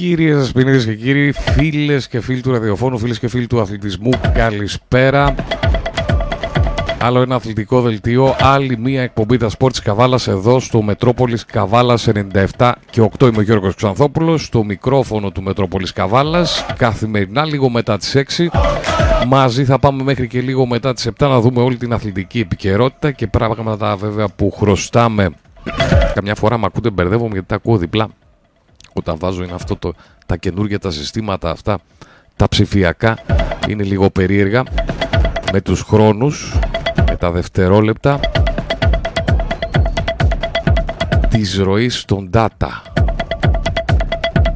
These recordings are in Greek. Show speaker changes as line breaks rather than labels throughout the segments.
Κύριε Σπινίδες και κύριοι, φίλες και φίλοι του ραδιοφώνου, φίλες και φίλοι του αθλητισμού, καλησπέρα. Άλλο ένα αθλητικό δελτίο, άλλη μία εκπομπή τα σπορ της Καβάλας εδώ στο Μετρόπολης Καβάλας 97 και 8 είμαι ο Γιώργος Ξανθόπουλος, στο μικρόφωνο του Μετρόπολης Καβάλας, καθημερινά λίγο μετά τις 6. Μαζί θα πάμε μέχρι και λίγο μετά τις 7 να δούμε όλη την αθλητική επικαιρότητα και πράγματα βέβαια που χρωστάμε. Καμιά φορά με ακούτε μπερδεύομαι γιατί τα ακούω διπλά όταν βάζω είναι αυτό το, τα καινούργια τα συστήματα αυτά τα ψηφιακά είναι λίγο περίεργα. Με τους χρόνους με τα δευτερόλεπτα της ροής των data.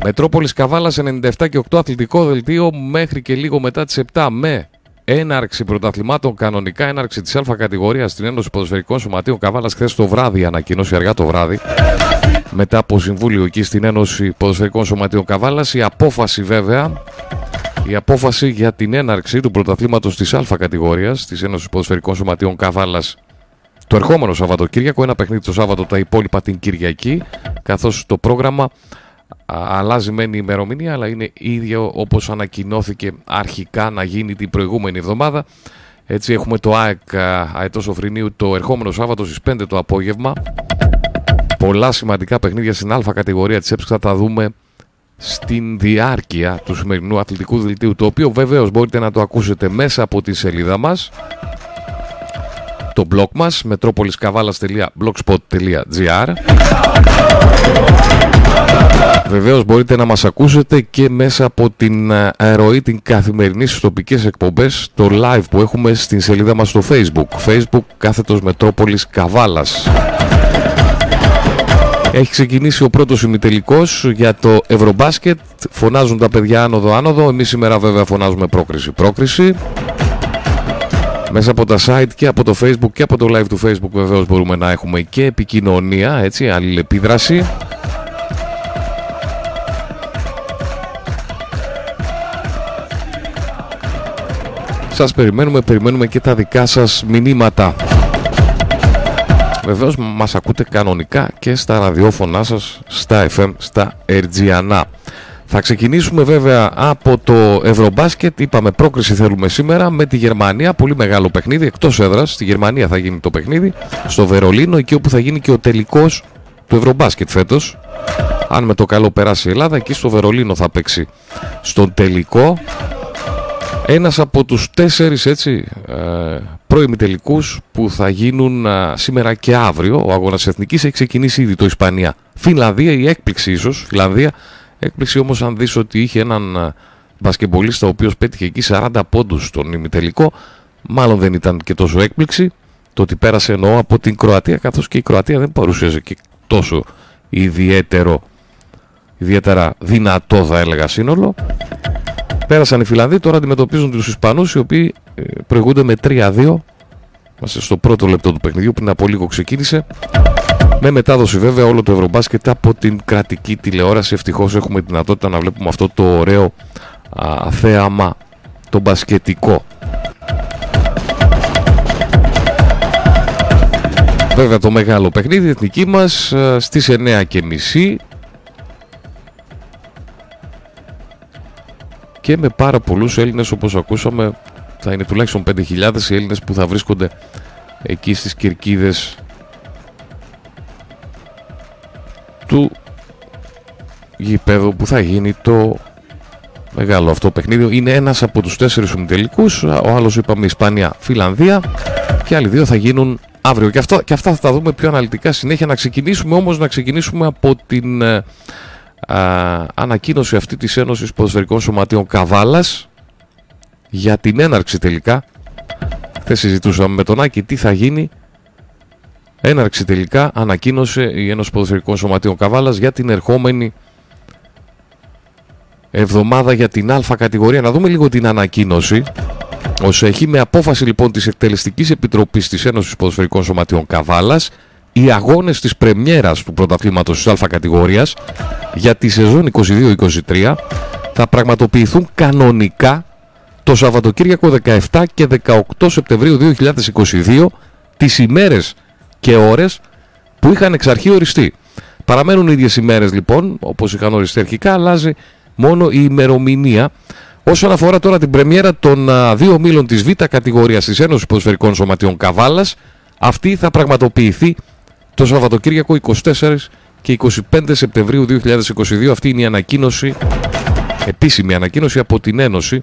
Μετρόπολης Καβάλας 97 και 8 αθλητικό δελτίο μέχρι και λίγο μετά τις 7 με έναρξη πρωταθλημάτων κανονικά έναρξη της Α κατηγορίας στην Ένωση Ποδοσφαιρικών Σωματείων Καβάλας χθες το βράδυ ανακοινώσει αργά το βράδυ μετά από συμβούλιο εκεί στην Ένωση Ποδοσφαιρικών Σωματείων Καβάλας. Η απόφαση βέβαια, η απόφαση για την έναρξη του πρωταθλήματος της Α κατηγορίας της Ένωσης Ποδοσφαιρικών Σωματείων Καβάλας το ερχόμενο Σαββατοκύριακο, ένα παιχνίδι το Σάββατο τα υπόλοιπα την Κυριακή, καθώς το πρόγραμμα αλλάζει μεν η ημερομηνία, αλλά είναι ίδιο όπως ανακοινώθηκε αρχικά να γίνει την προηγούμενη εβδομάδα. Έτσι έχουμε το ΑΕΚ Αετός Οφρινίου το ερχόμενο Σάββατο στις 5 το απόγευμα πολλά σημαντικά παιχνίδια στην Α κατηγορία της ΕΠΣ θα τα δούμε στην διάρκεια του σημερινού αθλητικού δελτίου το οποίο βεβαίως μπορείτε να το ακούσετε μέσα από τη σελίδα μας το blog μας metropoliskavalas.blogspot.gr Βεβαίως μπορείτε να μας ακούσετε και μέσα από την αεροή την καθημερινή στις τοπικές εκπομπές το live που έχουμε στην σελίδα μας στο facebook facebook κάθετος Μετρόπολης Καβάλας έχει ξεκινήσει ο πρώτος ημιτελικός για το Ευρωμπάσκετ. Φωνάζουν τα παιδιά άνοδο-άνοδο. Εμείς σήμερα βέβαια φωνάζουμε πρόκριση-πρόκριση. Μέσα από τα site και από το facebook και από το live του facebook βεβαίως μπορούμε να έχουμε και επικοινωνία, έτσι, αλληλεπίδραση. Σας περιμένουμε, περιμένουμε και τα δικά σας μηνύματα. Βεβαίως μας ακούτε κανονικά και στα ραδιόφωνά σας, στα FM, στα RGNA. Θα ξεκινήσουμε βέβαια από το Ευρωμπάσκετ. Είπαμε πρόκριση θέλουμε σήμερα με τη Γερμανία. Πολύ μεγάλο παιχνίδι εκτός έδρας. Στη Γερμανία θα γίνει το παιχνίδι. Στο Βερολίνο, εκεί όπου θα γίνει και ο τελικός του Ευρωμπάσκετ φέτος. Αν με το καλό περάσει η Ελλάδα, εκεί στο Βερολίνο θα παίξει στον τελικό. Ένας από τους τέσσερις έτσι ε, προημιτελικούς που θα γίνουν σήμερα και αύριο. Ο αγώνας εθνικής έχει ξεκινήσει ήδη το Ισπανία. Φιλανδία η έκπληξη ίσως. Φιλανδία έκπληξη όμως αν δεις ότι είχε έναν μπασκεμπολίστα ο οποίος πέτυχε εκεί 40 πόντους στον ημιτελικό. Μάλλον δεν ήταν και τόσο έκπληξη το ότι πέρασε εννοώ από την Κροατία καθώς και η Κροατία δεν παρουσίαζε και τόσο ιδιαίτερο ιδιαίτερα δυνατό θα έλεγα σύνολο. Πέρασαν οι Φιλανδοί, τώρα αντιμετωπίζουν τους Ισπανούς οι οποίοι ε, προηγούνται με 3-2. Είμαστε στο πρώτο λεπτό του παιχνιδιού, πριν από λίγο ξεκίνησε. Με μετάδοση βέβαια όλο το Ευρωμπάσκετ από την κρατική τηλεόραση. Ευτυχώς έχουμε τη δυνατότητα να βλέπουμε αυτό το ωραίο α, θέαμα, το μπασκετικό. Βέβαια το μεγάλο παιχνίδι, εθνική μας, στις 9.30 και με πάρα πολλούς Έλληνες όπως ακούσαμε θα είναι τουλάχιστον 5.000 οι Έλληνες που θα βρίσκονται εκεί στις κερκίδες του γηπέδου που θα γίνει το μεγάλο αυτό παιχνίδι. Είναι ένας από τους τέσσερις ομιτελικούς, ο άλλος είπαμε Ισπανία, Φιλανδία και άλλοι δύο θα γίνουν αύριο. Και, αυτό, και αυτά θα τα δούμε πιο αναλυτικά συνέχεια. Να ξεκινήσουμε όμως, να ξεκινήσουμε από την ε, α, ανακοίνωση αυτή της Ένωσης Ποδοσφαιρικών Σωματείων Καβάλας για την έναρξη τελικά. Χθες συζητούσαμε με τον Άκη τι θα γίνει. Έναρξη τελικά ανακοίνωσε η Ένωση Ποδοσφαιρικών Σωματείων Καβάλας για την ερχόμενη εβδομάδα για την Α κατηγορία. Να δούμε λίγο την ανακοίνωση. Όσο έχει με απόφαση λοιπόν της Εκτελεστικής Επιτροπής της Ένωσης Ποδοσφαιρικών Σωματείων Καβάλας οι αγώνες της πρεμιέρας του πρωταθλήματος της Α κατηγορίας για τη σεζόν 22-23 θα πραγματοποιηθούν κανονικά το Σαββατοκύριακο 17 και 18 Σεπτεμβρίου 2022 τις ημέρες και ώρες που είχαν εξ αρχή οριστεί. Παραμένουν οι ίδιες ημέρες λοιπόν, όπως είχαν οριστεί αρχικά, αλλάζει μόνο η ημερομηνία. Όσον αφορά τώρα την πρεμιέρα των δύο μήλων της Β' κατηγορίας της Ένωσης Ποδοσφαιρικών Σωματιών Καβάλας, αυτή θα πραγματοποιηθεί το Σαββατοκύριακο 24 και 25 Σεπτεμβρίου 2022. Αυτή είναι η ανακοίνωση, επίσημη ανακοίνωση από την Ένωση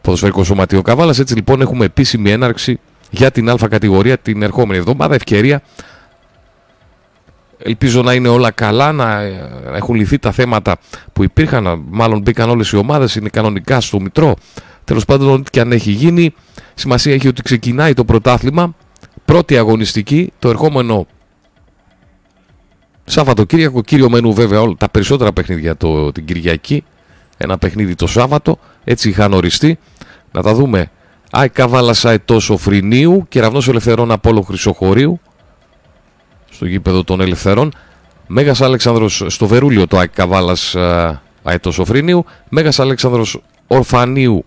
Ποδοσφαιρικών Σωματιών Καβάλας. Έτσι λοιπόν έχουμε επίσημη έναρξη για την Α κατηγορία την ερχόμενη εβδομάδα. Ευκαιρία Ελπίζω να είναι όλα καλά, να έχουν λυθεί τα θέματα που υπήρχαν. Μάλλον μπήκαν όλες οι ομάδες, είναι κανονικά στο Μητρό. Τέλος πάντων, ό,τι και αν έχει γίνει, σημασία έχει ότι ξεκινάει το πρωτάθλημα. Πρώτη αγωνιστική, το ερχόμενο Σαββατοκύριακο. Κύριο μενού, βέβαια, όλα, τα περισσότερα παιχνίδια το, την Κυριακή. Ένα παιχνίδι το Σάββατο. Έτσι είχαν οριστεί. Να τα δούμε. Άι Καβάλα Σαϊτό Φρυνίου, Κεραυνός Ελευθερών Απόλο Χρυσοχωρίου στο γήπεδο των Ελευθερών. Μέγας Αλέξανδρος στο Βερούλιο το ΑΕΚ Καβάλας ε, Αετό Σοφρίνιου. Μέγας Αλέξανδρος Ορφανίου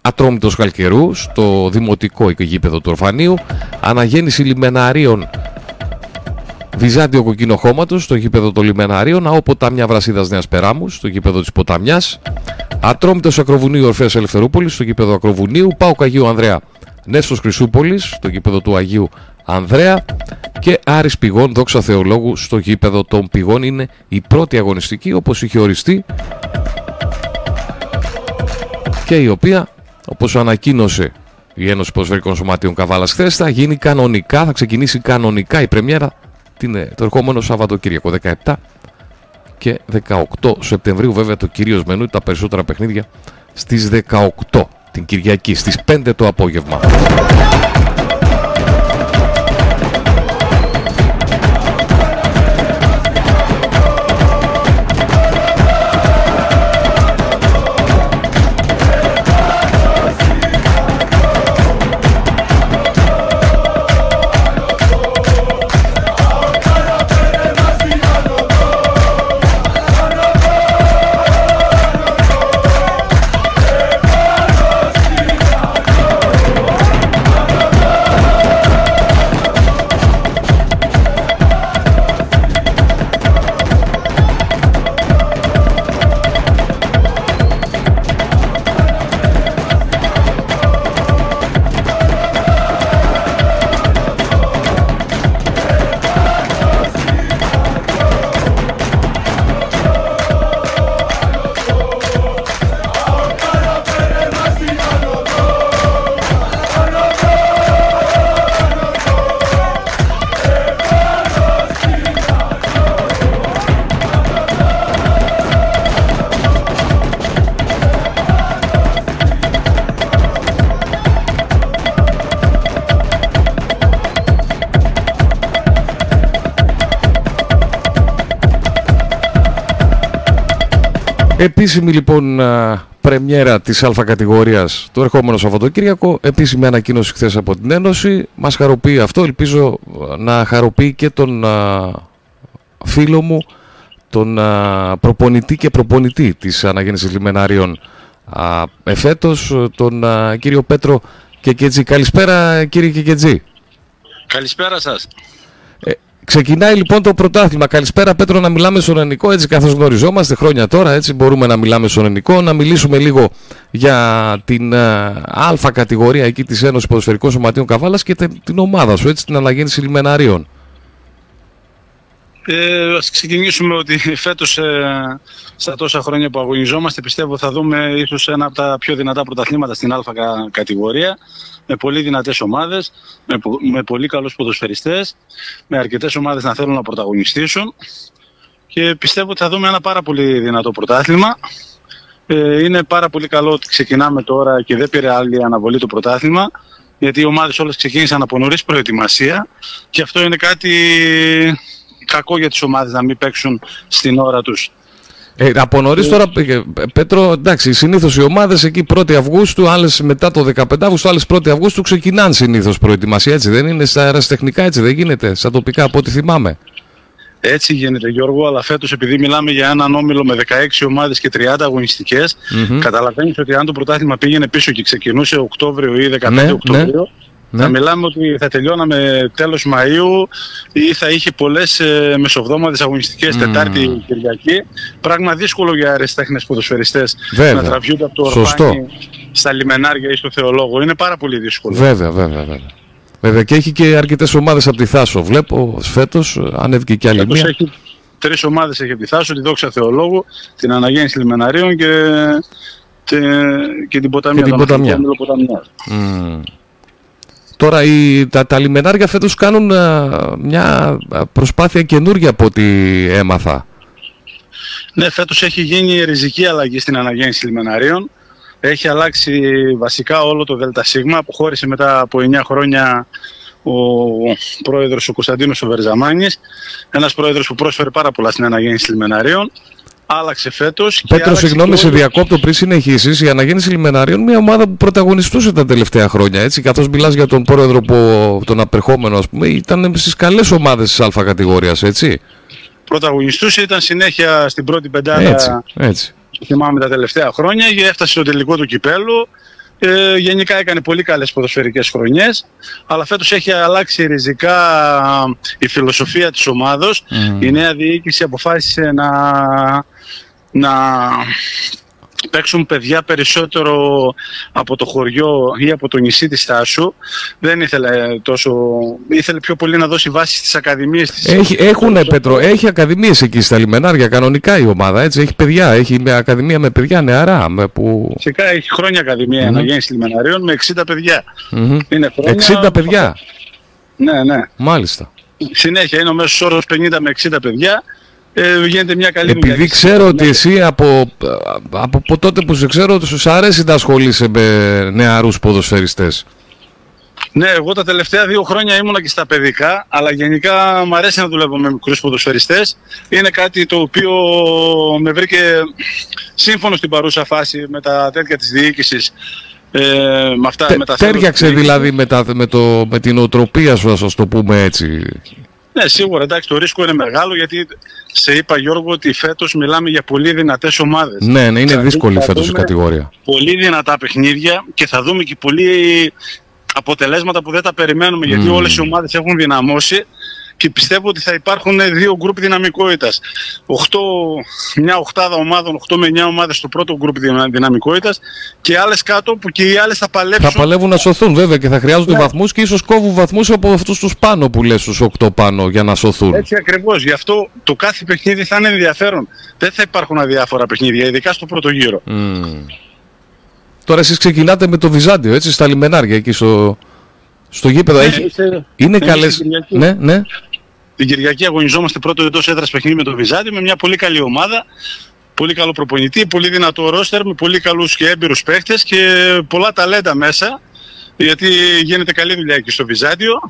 Ατρόμητος Χαλκερού στο δημοτικό γήπεδο του Ορφανίου. Αναγέννηση Λιμεναρίων Βυζάντιο Κοκκίνο Χώματος στο γήπεδο των Λιμεναρίων. Αό Ποτάμια Βρασίδας Νέας Περάμους στο γήπεδο της Ποταμιάς. Ατρόμητος Ακροβουνίου Ορφέας Ελευθερούπολης στο γήπεδο Ακροβουνίου. Πάο Καγίου Ανδρέα Νέστος Χρυσούπολης στο γήπεδο του Αγίου Ανδρέα και Άρης Πηγών Δόξα Θεολόγου στο γήπεδο των Πηγών είναι η πρώτη αγωνιστική όπως είχε οριστεί και η οποία όπως ανακοίνωσε η Ένωση Ποσφαιρικών Σωματείων Καβάλας χθες θα γίνει κανονικά, θα ξεκινήσει κανονικά η πρεμιέρα την, το ερχόμενο Σαββατοκύριακο 17 και 18 Σεπτεμβρίου βέβαια το κυρίως μενού τα περισσότερα παιχνίδια στις 18 την Κυριακή στις 5 το απόγευμα. Επίσημη λοιπόν πρεμιέρα της Α κατηγορίας το ερχόμενο Σαββατοκύριακο. Επίσημη ανακοίνωση χθες από την Ένωση. Μας χαροποιεί αυτό. Ελπίζω να χαροποιεί και τον φίλο μου, τον προπονητή και προπονητή της Αναγέννησης Λιμενάριων εφέτος, τον κύριο Πέτρο Κεκετζή. Καλησπέρα κύριε Κεκετζή.
Καλησπέρα σας.
Ξεκινάει λοιπόν το πρωτάθλημα. Καλησπέρα Πέτρο να μιλάμε στον ελληνικό έτσι καθώς γνωριζόμαστε χρόνια τώρα έτσι μπορούμε να μιλάμε στον ελληνικό να μιλήσουμε λίγο για την uh, α κατηγορία εκεί της Ένωσης Ποδοσφαιρικών Σωματείων Καβάλας και την ομάδα σου έτσι την αναγέννηση λιμεναρίων.
Ε, ας ξεκινήσουμε ότι φέτος ε, στα τόσα χρόνια που αγωνιζόμαστε πιστεύω θα δούμε ίσως ένα από τα πιο δυνατά πρωταθλήματα στην α κατηγορία με πολύ δυνατές ομάδες, με, με πολύ καλούς ποδοσφαιριστές, με αρκετές ομάδες να θέλουν να πρωταγωνιστήσουν και πιστεύω ότι θα δούμε ένα πάρα πολύ δυνατό πρωτάθλημα. Ε, είναι πάρα πολύ καλό ότι ξεκινάμε τώρα και δεν πήρε άλλη αναβολή το πρωτάθλημα γιατί οι ομάδες όλες ξεκίνησαν από νωρίς προετοιμασία και αυτό είναι κάτι κακό για τις ομάδες να μην παίξουν στην ώρα τους
ε, από νωρίς τώρα, ε, Πέτρο, εντάξει, συνήθως οι ομάδες εκεί 1η Αυγούστου, άλλες μετά το 15 Αυγούστου, άλλες 1η Αυγούστου ξεκινάνε συνήθως προετοιμασία. Έτσι δεν είναι, στα αεραστεχνικά έτσι δεν γίνεται, στα τοπικά από ό,τι θυμάμαι.
Έτσι γίνεται Γιώργο, αλλά φέτος επειδή μιλάμε για έναν όμιλο με 16 ομάδες και 30 αγωνιστικές, mm-hmm. καταλαβαίνεις ότι αν το πρωτάθλημα πήγαινε πίσω και ξεκινούσε Οκτώβριο ή 15 ναι, Οκτώβριο, Ναι. Θα μιλάμε ότι θα τελειώναμε τέλος Μαΐου ή θα είχε πολλές ε, μεσοβδόμαδες αγωνιστικές mm. Τετάρτη Κυριακή. Πράγμα δύσκολο για αριστέχνες ποδοσφαιριστές να τραβιούνται από το Ορπάνι στα λιμενάρια ή στο Θεολόγο. Είναι πάρα πολύ δύσκολο.
Βέβαια, βέβαια, βέβαια. Βέβαια και έχει και αρκετές ομάδες από τη Θάσο. Βλέπω φέτος ανέβηκε και άλλη μία.
Έχει τρεις ομάδες έχει από τη Θάσο, τη Δόξα Θεολόγου, την Αναγέννηση Λιμεναρίων και, και, και την Ποταμία.
Και την Ποταμία. Mm. Τώρα οι, τα, τα λιμενάρια φέτος κάνουν μια προσπάθεια καινούργια από ό,τι έμαθα.
Ναι, φέτος έχει γίνει ριζική αλλαγή στην αναγέννηση λιμεναρίων. Έχει αλλάξει βασικά όλο το ΔΣ. Αποχώρησε μετά από 9 χρόνια ο πρόεδρος ο Κωνσταντίνος ο Βερζαμάνης. Ένας πρόεδρος που πρόσφερε πάρα πολλά στην αναγέννηση λιμεναρίων άλλαξε φέτος.
Πέτρο, συγγνώμη, σε διακόπτω πριν συνεχίσεις. Η αναγέννηση λιμεναρίων, μια ομάδα που πρωταγωνιστούσε τα τελευταία χρόνια. Έτσι, καθώς μιλάς για τον πρόεδρο που, τον απερχόμενο, ας πούμε, ήταν στις καλές ομάδες της Α κατηγορίας, έτσι.
Πρωταγωνιστούσε, ήταν συνέχεια στην πρώτη πεντάδα.
Έτσι, έτσι.
Θυμάμαι τα τελευταία χρόνια και έφτασε στο τελικό του κυπέλου. Ε, γενικά έκανε πολύ καλές ποδοσφαιρικές χρονιές αλλά φέτος έχει αλλάξει ριζικά η φιλοσοφία της ομάδος. Η νέα διοίκηση αποφάσισε να, να παίξουν παιδιά περισσότερο από το χωριό ή από το νησί της Τάσου. Δεν ήθελε τόσο... Ήθελε πιο πολύ να δώσει βάση στις ακαδημίες της.
Έχει, έχουν, Πέτρο, έχει ακαδημίες εκεί στα λιμενάρια, κανονικά η ομάδα, έτσι. Έχει παιδιά, έχει μια ακαδημία με παιδιά νεαρά. Με που...
Φυσικά έχει χρόνια ακαδημία mm-hmm. αναγέννηση λιμεναρίων με 60 παιδιά.
Mm-hmm. Είναι χρόνια... 60 παιδιά.
Ναι, ναι.
Μάλιστα.
Συνέχεια είναι ο μέσος όρος 50 με 60 παιδιά ε, γίνεται μια καλή
Επειδή δουλειά. ξέρω ότι εσύ από, από, από τότε που σε ξέρω ότι σου αρέσει να ασχολείσαι με νεαρούς ποδοσφαιριστές.
Ναι, εγώ τα τελευταία δύο χρόνια ήμουνα και στα παιδικά, αλλά γενικά μου αρέσει να δουλεύω με μικρούς ποδοσφαιριστές. Είναι κάτι το οποίο με βρήκε σύμφωνο στην παρούσα φάση με τα τέτοια της διοίκησης. Ε, με αυτά, Τε, με τα
τέριαξε δηλαδή με, τα, με, το, με την οτροπία σου, ας το πούμε έτσι.
Ναι, σίγουρα εντάξει, το ρίσκο είναι μεγάλο γιατί σε είπα Γιώργο ότι φέτος μιλάμε για πολύ δυνατές ομάδες.
Ναι, ναι, είναι δύσκολη φέτος η κατηγορία.
Πολύ δυνατά παιχνίδια και θα δούμε και πολλοί αποτελέσματα που δεν τα περιμένουμε γιατί όλες οι ομάδες έχουν δυναμώσει και πιστεύω ότι θα υπάρχουν δύο γκρουπ δυναμικότητας. μια οχτάδα ομάδων, 8 με 9 ομάδες στο πρώτο γκρουπ δυναμικότητας και άλλες κάτω που και οι άλλες θα παλέψουν.
Θα παλεύουν να σωθούν βέβαια και θα χρειάζονται ναι. βαθμούς και ίσως κόβουν βαθμούς από αυτούς τους πάνω που λες τους 8 πάνω για να σωθούν.
Έτσι ακριβώς. Γι' αυτό το κάθε παιχνίδι θα είναι ενδιαφέρον. Δεν θα υπάρχουν αδιάφορα παιχνίδια, ειδικά στο πρώτο γύρο.
Τώρα εσείς ξεκινάτε με το Βυζάντιο, έτσι, στα λιμενάρια εκεί στο, στο γήπεδο. Ναι, έχει... Είναι καλές... Ναι, ναι.
Την Κυριακή αγωνιζόμαστε πρώτο εντός έδρας παιχνίδι με το Βυζάντιο με μια πολύ καλή ομάδα. Πολύ καλό προπονητή, πολύ δυνατό ρόστερ με πολύ καλούς και έμπειρους παίχτες και πολλά ταλέντα μέσα. Γιατί γίνεται καλή δουλειά εκεί στο Βυζάντιο.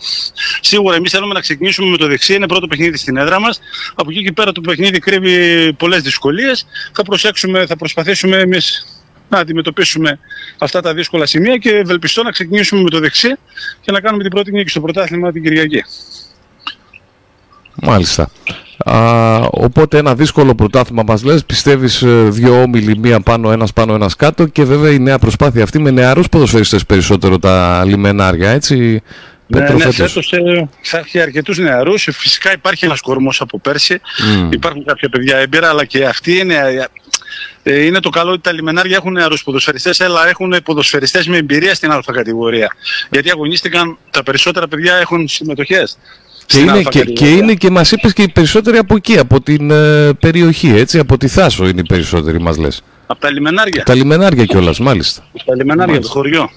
Σίγουρα εμείς θέλουμε να ξεκινήσουμε με το δεξί, είναι πρώτο παιχνίδι στην έδρα μας. Από εκεί και πέρα το παιχνίδι κρύβει πολλές δυσκολίες. Θα προσέξουμε, θα προσπαθήσουμε εμείς να αντιμετωπίσουμε αυτά τα δύσκολα σημεία και ευελπιστώ να ξεκινήσουμε με το δεξί και να κάνουμε την πρώτη νίκη στο πρωτάθλημα την Κυριακή.
Μάλιστα. Α, οπότε ένα δύσκολο πρωτάθλημα μας λες, πιστεύεις ε, δύο όμιλοι, μία πάνω, ένας πάνω, ένας κάτω και βέβαια η νέα προσπάθεια αυτή με νεαρούς ποδοσφαιριστές περισσότερο τα λιμενάρια, έτσι.
Ναι, ναι, φέτος ε, θα έχει αρκετούς νεαρούς. Φυσικά υπάρχει ένας κορμός από πέρσι. Υπάρχουν κάποια παιδιά έμπειρα, αλλά και αυτοί είναι, ε, είναι το καλό ότι τα λιμενάρια έχουν νεαρούς ποδοσφαιριστές, αλλά έχουν ποδοσφαιριστές με εμπειρία στην α κατηγορία. Γιατί αγωνίστηκαν, τα περισσότερα παιδιά έχουν συμμετοχές.
Και είναι, και, και, είναι και μας είπες και οι περισσότεροι από εκεί, από την ε, περιοχή, έτσι, από τη Θάσο είναι οι περισσότεροι μας λες.
Από τα λιμενάρια.
Τα λιμενάρια κιόλας, μάλιστα.
Από τα λιμενάρια, το χωριό.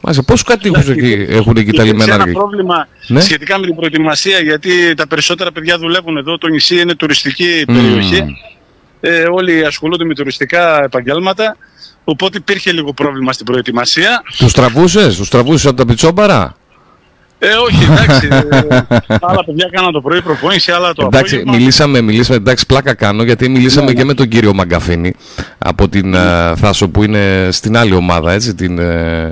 Μάλιστα, πόσους κατοίκους εκεί, έχουν εκεί τα λιμενάρια.
Είναι ένα πρόβλημα ναι; σχετικά με την προετοιμασία, γιατί τα περισσότερα παιδιά δουλεύουν εδώ, το νησί είναι τουριστική περιοχή. Ε, όλοι ασχολούνται με τουριστικά επαγγέλματα, οπότε υπήρχε λίγο πρόβλημα στην προετοιμασία.
Τους τραβούσες, τους τραβούσες από τα πιτσόμπαρα;
Ε, όχι, εντάξει. άλλα παιδιά κάναν το πρωί προπόνηση, άλλα το
εντάξει, απόγευμα. Μιλήσαμε, μιλήσαμε, εντάξει, πλάκα κάνω, γιατί μιλήσαμε ναι, και ναι. με τον κύριο Μαγκαφίνη από την uh, Θάσο που είναι στην άλλη ομάδα, έτσι, την, uh, ναι.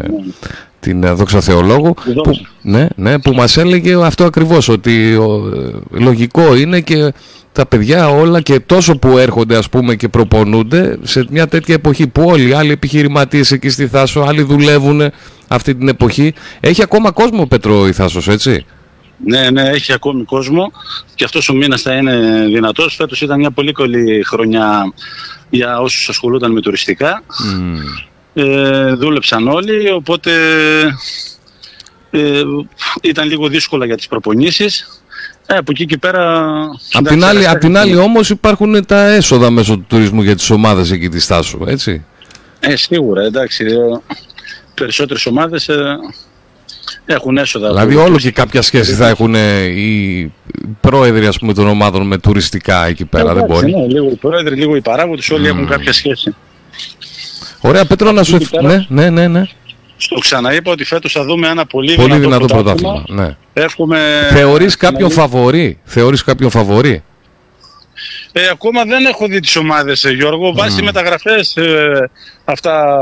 την uh, Δόξα Θεολόγου. Που, ναι, ναι, που μας έλεγε αυτό ακριβώς, ότι ο, λογικό είναι και τα παιδιά όλα και τόσο που έρχονται ας πούμε και προπονούνται σε μια τέτοια εποχή που όλοι οι άλλοι επιχειρηματίες εκεί στη Θάσο, άλλοι δουλεύουν αυτή την εποχή. Έχει ακόμα κόσμο Πέτρο η Θάσος, έτσι;
Ναι, ναι, έχει ακόμη κόσμο και αυτός ο μήνας θα είναι δυνατός. Φέτος ήταν μια πολύ καλή χρονιά για όσους ασχολούνταν με τουριστικά. Ε, δούλεψαν όλοι, οπότε ε, ήταν λίγο δύσκολα για τις προπονήσεις. Ε, από εκεί και πέρα...
Απ' την άλλη, απ την άλλη όμως υπάρχουν τα έσοδα μέσω του τουρισμού για τις ομάδες εκεί της Στάσου, έτσι.
Ε, σίγουρα, εντάξει. Ε, περισσότερες ομάδες ε, έχουν έσοδα.
Δηλαδή όλο και κάποια σχέση θα έχουν ε, οι πρόεδροι ας πούμε, των ομάδων με τουριστικά εκεί πέρα, δεν μπορεί.
Ναι, λίγο οι πρόεδροι, λίγο οι παράγοντες, όλοι έχουν κάποια σχέση.
Ωραία, Πέτρο, να σου ευχαριστώ. Ναι, ναι, ναι, ναι.
Στο ξαναείπα ότι φέτος θα δούμε ένα πολύ,
πολύ δυνατό, δυνατό πρωτάθλημα. Ναι.
Εύχομαι...
Θεωρείς κάποιον φαβορή, θεωρείς κάποιον φαβορή;
Ε, ακόμα δεν έχω δει τις ομάδες, ε, Γιώργο. Βάσει μεταγραφές ε, αυτά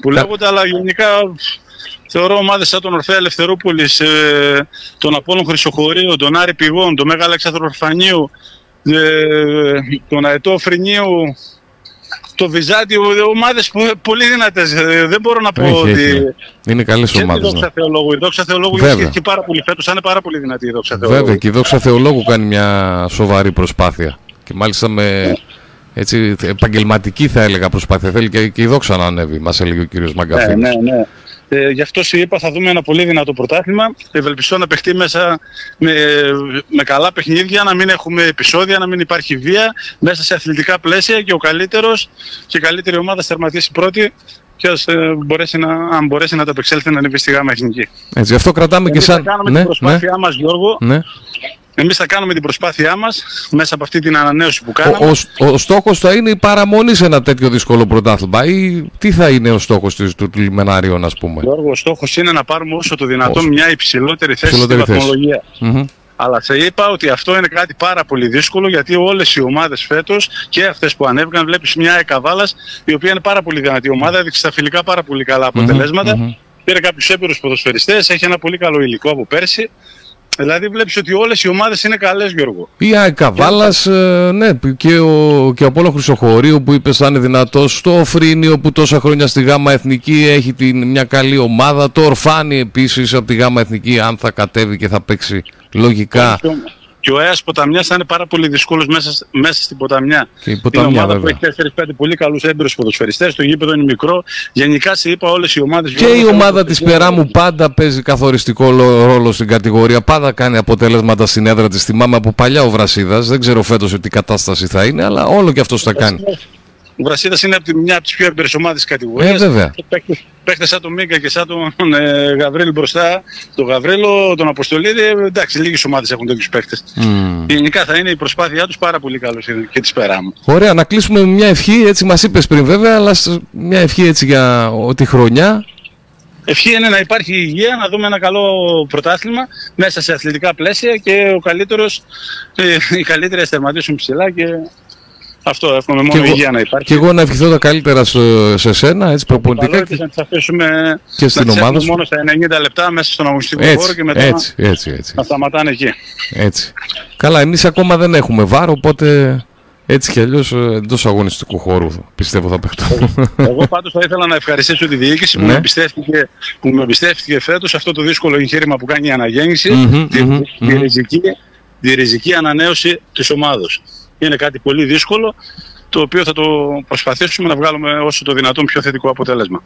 που λέγονται, αλλά γενικά θεωρώ ομάδες σαν τον Ορφέα Ελευθερούπολης, ε, τον Απόλλων Χρυσοχωρίου, τον Άρη Πηγών, τον Μέγα Αλέξανδρο Ορφανίου, ε, τον Αετό Φρυνίου, το Βυζάντιο, ομάδες πολύ δυνατές. Ε, δεν μπορώ να πω
έχει,
ότι...
Έχει. Είναι καλές ομάδες.
Και η Δόξα
ναι.
Θεολόγου. Η Δόξα Θεολόγου και πάρα πολύ φέτος. είναι πάρα πολύ δυνατή η Δόξα Θεολόγου.
Βέβαια και η Δόξα Θεολόγου κάνει μια σοβαρή προσπάθεια. Και μάλιστα με έτσι, επαγγελματική θα έλεγα προσπάθεια. Θέλει και, και η Δόξα να ανέβει, μας έλεγε ο κύριος Μαγκαφίνης.
Ναι, ναι, ναι. Ε, γι' αυτό σου είπα θα δούμε ένα πολύ δυνατό πρωτάθλημα. Ευελπιστώ να παιχτεί μέσα με, με καλά παιχνίδια, να μην έχουμε επεισόδια, να μην υπάρχει βία, μέσα σε αθλητικά πλαίσια και ο καλύτερος και η καλύτερη ομάδα στερματίσει πρώτη και ας, ε, μπορέσει να, αν μπορέσει να το απεξέλθει να ανέβει στη γάμα εθνική.
Έτσι, γι' αυτό κρατάμε
Εμείς
και σαν...
Θα κάνουμε ναι, την προσπάθειά
ναι,
μας, Γιώργο,
ναι.
Εμείς θα κάνουμε την προσπάθειά μας μέσα από αυτή την ανανέωση που κάναμε.
Ο, ο, ο στόχος θα είναι η παραμονή σε ένα τέτοιο δύσκολο πρωτάθλημα ή τι θα είναι ο στόχος του, του, του λιμενάριου, ας πούμε;
Γιώργο, ο στόχος είναι να πάρουμε όσο το δυνατόν μια υψηλότερη θέση υψηλότερη στη βαθμολογία. Mm-hmm. Αλλά σε είπα ότι αυτό είναι κάτι πάρα πολύ δύσκολο γιατί όλες οι ομάδες φέτος και αυτές που ανέβηκαν, βλέπεις μια εκαβάλας η οποία είναι πάρα πολύ δυνατή ομάδα, έδειξε στα φιλικά πάρα πολύ καλά αποτελέσματα. Mm-hmm. Πήρε κάποιους έμπειρους ποδοσφαιριστές, έχει ένα πολύ καλό υλικό από πέρσι. Δηλαδή βλέπεις ότι όλες οι ομάδες είναι καλές Γιώργο.
Η ΑΕΚ Βάλας, ε, ναι, και ο, και ο Απόλλων Χρυσοχωρίου που είπες θα είναι δυνατός, το Φρίνιο που τόσα χρόνια στη ΓΑΜΑ Εθνική έχει την, μια καλή ομάδα, το Ορφάνι επίσης από τη ΓΑΜΑ Εθνική αν θα κατέβει και θα παίξει λογικά.
Και ο Αίας Ποταμιάς θα είναι πάρα πολύ δύσκολος μέσα, μέσα στην Ποταμιά.
Και η Ποταμιά,
είναι ομάδα
βέβαια.
που έχει 4-5 πολύ καλούς έμπειρους ποδοσφαιριστές, το γήπεδο είναι μικρό. Γενικά σε είπα όλες οι ομάδες...
Και η ομάδα της Περάμου πάντα παίζει καθοριστικό ρόλο στην κατηγορία. Πάντα κάνει αποτέλεσματα στην έδρα της. Θυμάμαι από παλιά ο Βρασίδας. Δεν ξέρω φέτος τι κατάσταση θα είναι, αλλά όλο και αυτός θα κάνει.
Ο Βρασίδας είναι από τη, μια από τις πιο έμπειρες ομάδες της κατηγορίας.
Ε, βέβαια.
Παίχτες σαν τον Μίκα και σαν τον ε, Γαβρίλ μπροστά, τον Γαβρίλο, τον Αποστολίδη. Εντάξει, λίγες ομάδες έχουν τέτοιους παίχτες. Mm. Γενικά θα είναι η προσπάθειά τους πάρα πολύ καλός και της πέρα μου.
Ωραία, να κλείσουμε με μια ευχή. Έτσι μας είπες πριν βέβαια, αλλά μια ευχή έτσι για τη χρονιά.
Ευχή είναι να υπάρχει υγεία, να δούμε ένα καλό πρωτάθλημα μέσα σε αθλητικά πλαίσια και ο καλύτερος, ε, οι καλύτεροι να ψηλά και αυτό εύχομαι μόνο εγώ, υγεία να υπάρχει.
Και εγώ να ευχηθώ τα καλύτερα στο, σε σένα, έτσι προπονητικά.
Και να τις αφήσουμε
και στην
να
ομάδα σου.
μόνο στα 90 λεπτά μέσα στον αγωνιστικό
έτσι,
χώρο και μετά
έτσι, έτσι, έτσι.
να σταματάνε εκεί.
Έτσι. Καλά, εμείς ακόμα δεν έχουμε βάρο, οπότε έτσι κι αλλιώς εντός αγωνιστικού χώρου πιστεύω θα παιχτώ.
Εγώ πάντως θα ήθελα να ευχαριστήσω τη διοίκηση που,
Ναι.
με εμπιστεύτηκε, που με εμπιστεύτηκε φέτος αυτό το δύσκολο εγχείρημα που κάνει η αναγέννηση,
Μμμ,
τη,
μμμ,
τη,
μμμ.
ριζική, τη ριζική ανανέωση της ομάδα. Είναι κάτι πολύ δύσκολο το οποίο θα το προσπαθήσουμε να βγάλουμε όσο το δυνατόν πιο θετικό αποτέλεσμα.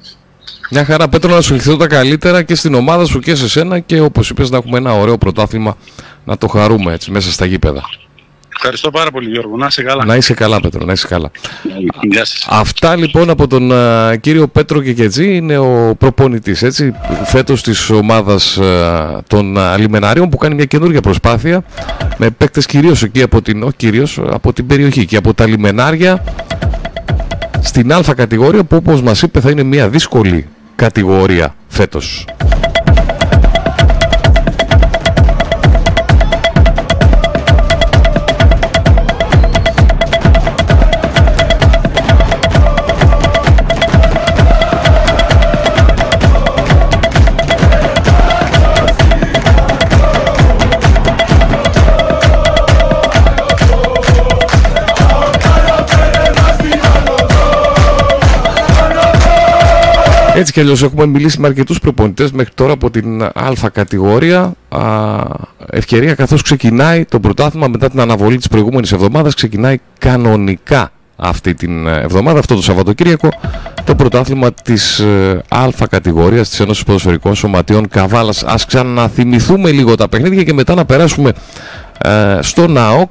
Μια χαρά Πέτρο να σου ευχηθώ τα καλύτερα και στην ομάδα σου και σε σένα και όπως είπες να έχουμε ένα ωραίο πρωτάθλημα να το χαρούμε έτσι μέσα στα γήπεδα.
Ευχαριστώ πάρα πολύ Γιώργο. Να είσαι καλά.
Να είσαι καλά Πέτρο, να είσαι καλά.
Γεια σας.
Αυτά λοιπόν από τον α, κύριο Πέτρο Κεκετζή είναι ο προπονητής έτσι, φέτος της ομάδας α, των α, Λιμεναρίων που κάνει μια καινούργια προσπάθεια με παίκτες κυρίως εκεί από την, όχι κυρίως, από την περιοχή και από τα Λιμενάρια στην Α κατηγορία που όπως μας είπε θα είναι μια δύσκολη κατηγορία φέτος. Έτσι κι αλλιώς έχουμε μιλήσει με αρκετούς προπονητές μέχρι τώρα από την Α κατηγορία. Α, ευκαιρία καθώς ξεκινάει το πρωτάθλημα μετά την αναβολή της προηγούμενης εβδομάδας ξεκινάει κανονικά αυτή την εβδομάδα, αυτό το Σαββατοκύριακο, το πρωτάθλημα της ε, Α κατηγορίας της Ένωσης Ποδοσφαιρικών Σωματείων Καβάλας. Ας ξαναθυμηθούμε λίγο τα παιχνίδια και μετά να περάσουμε ε, στο ΝΑΟΚ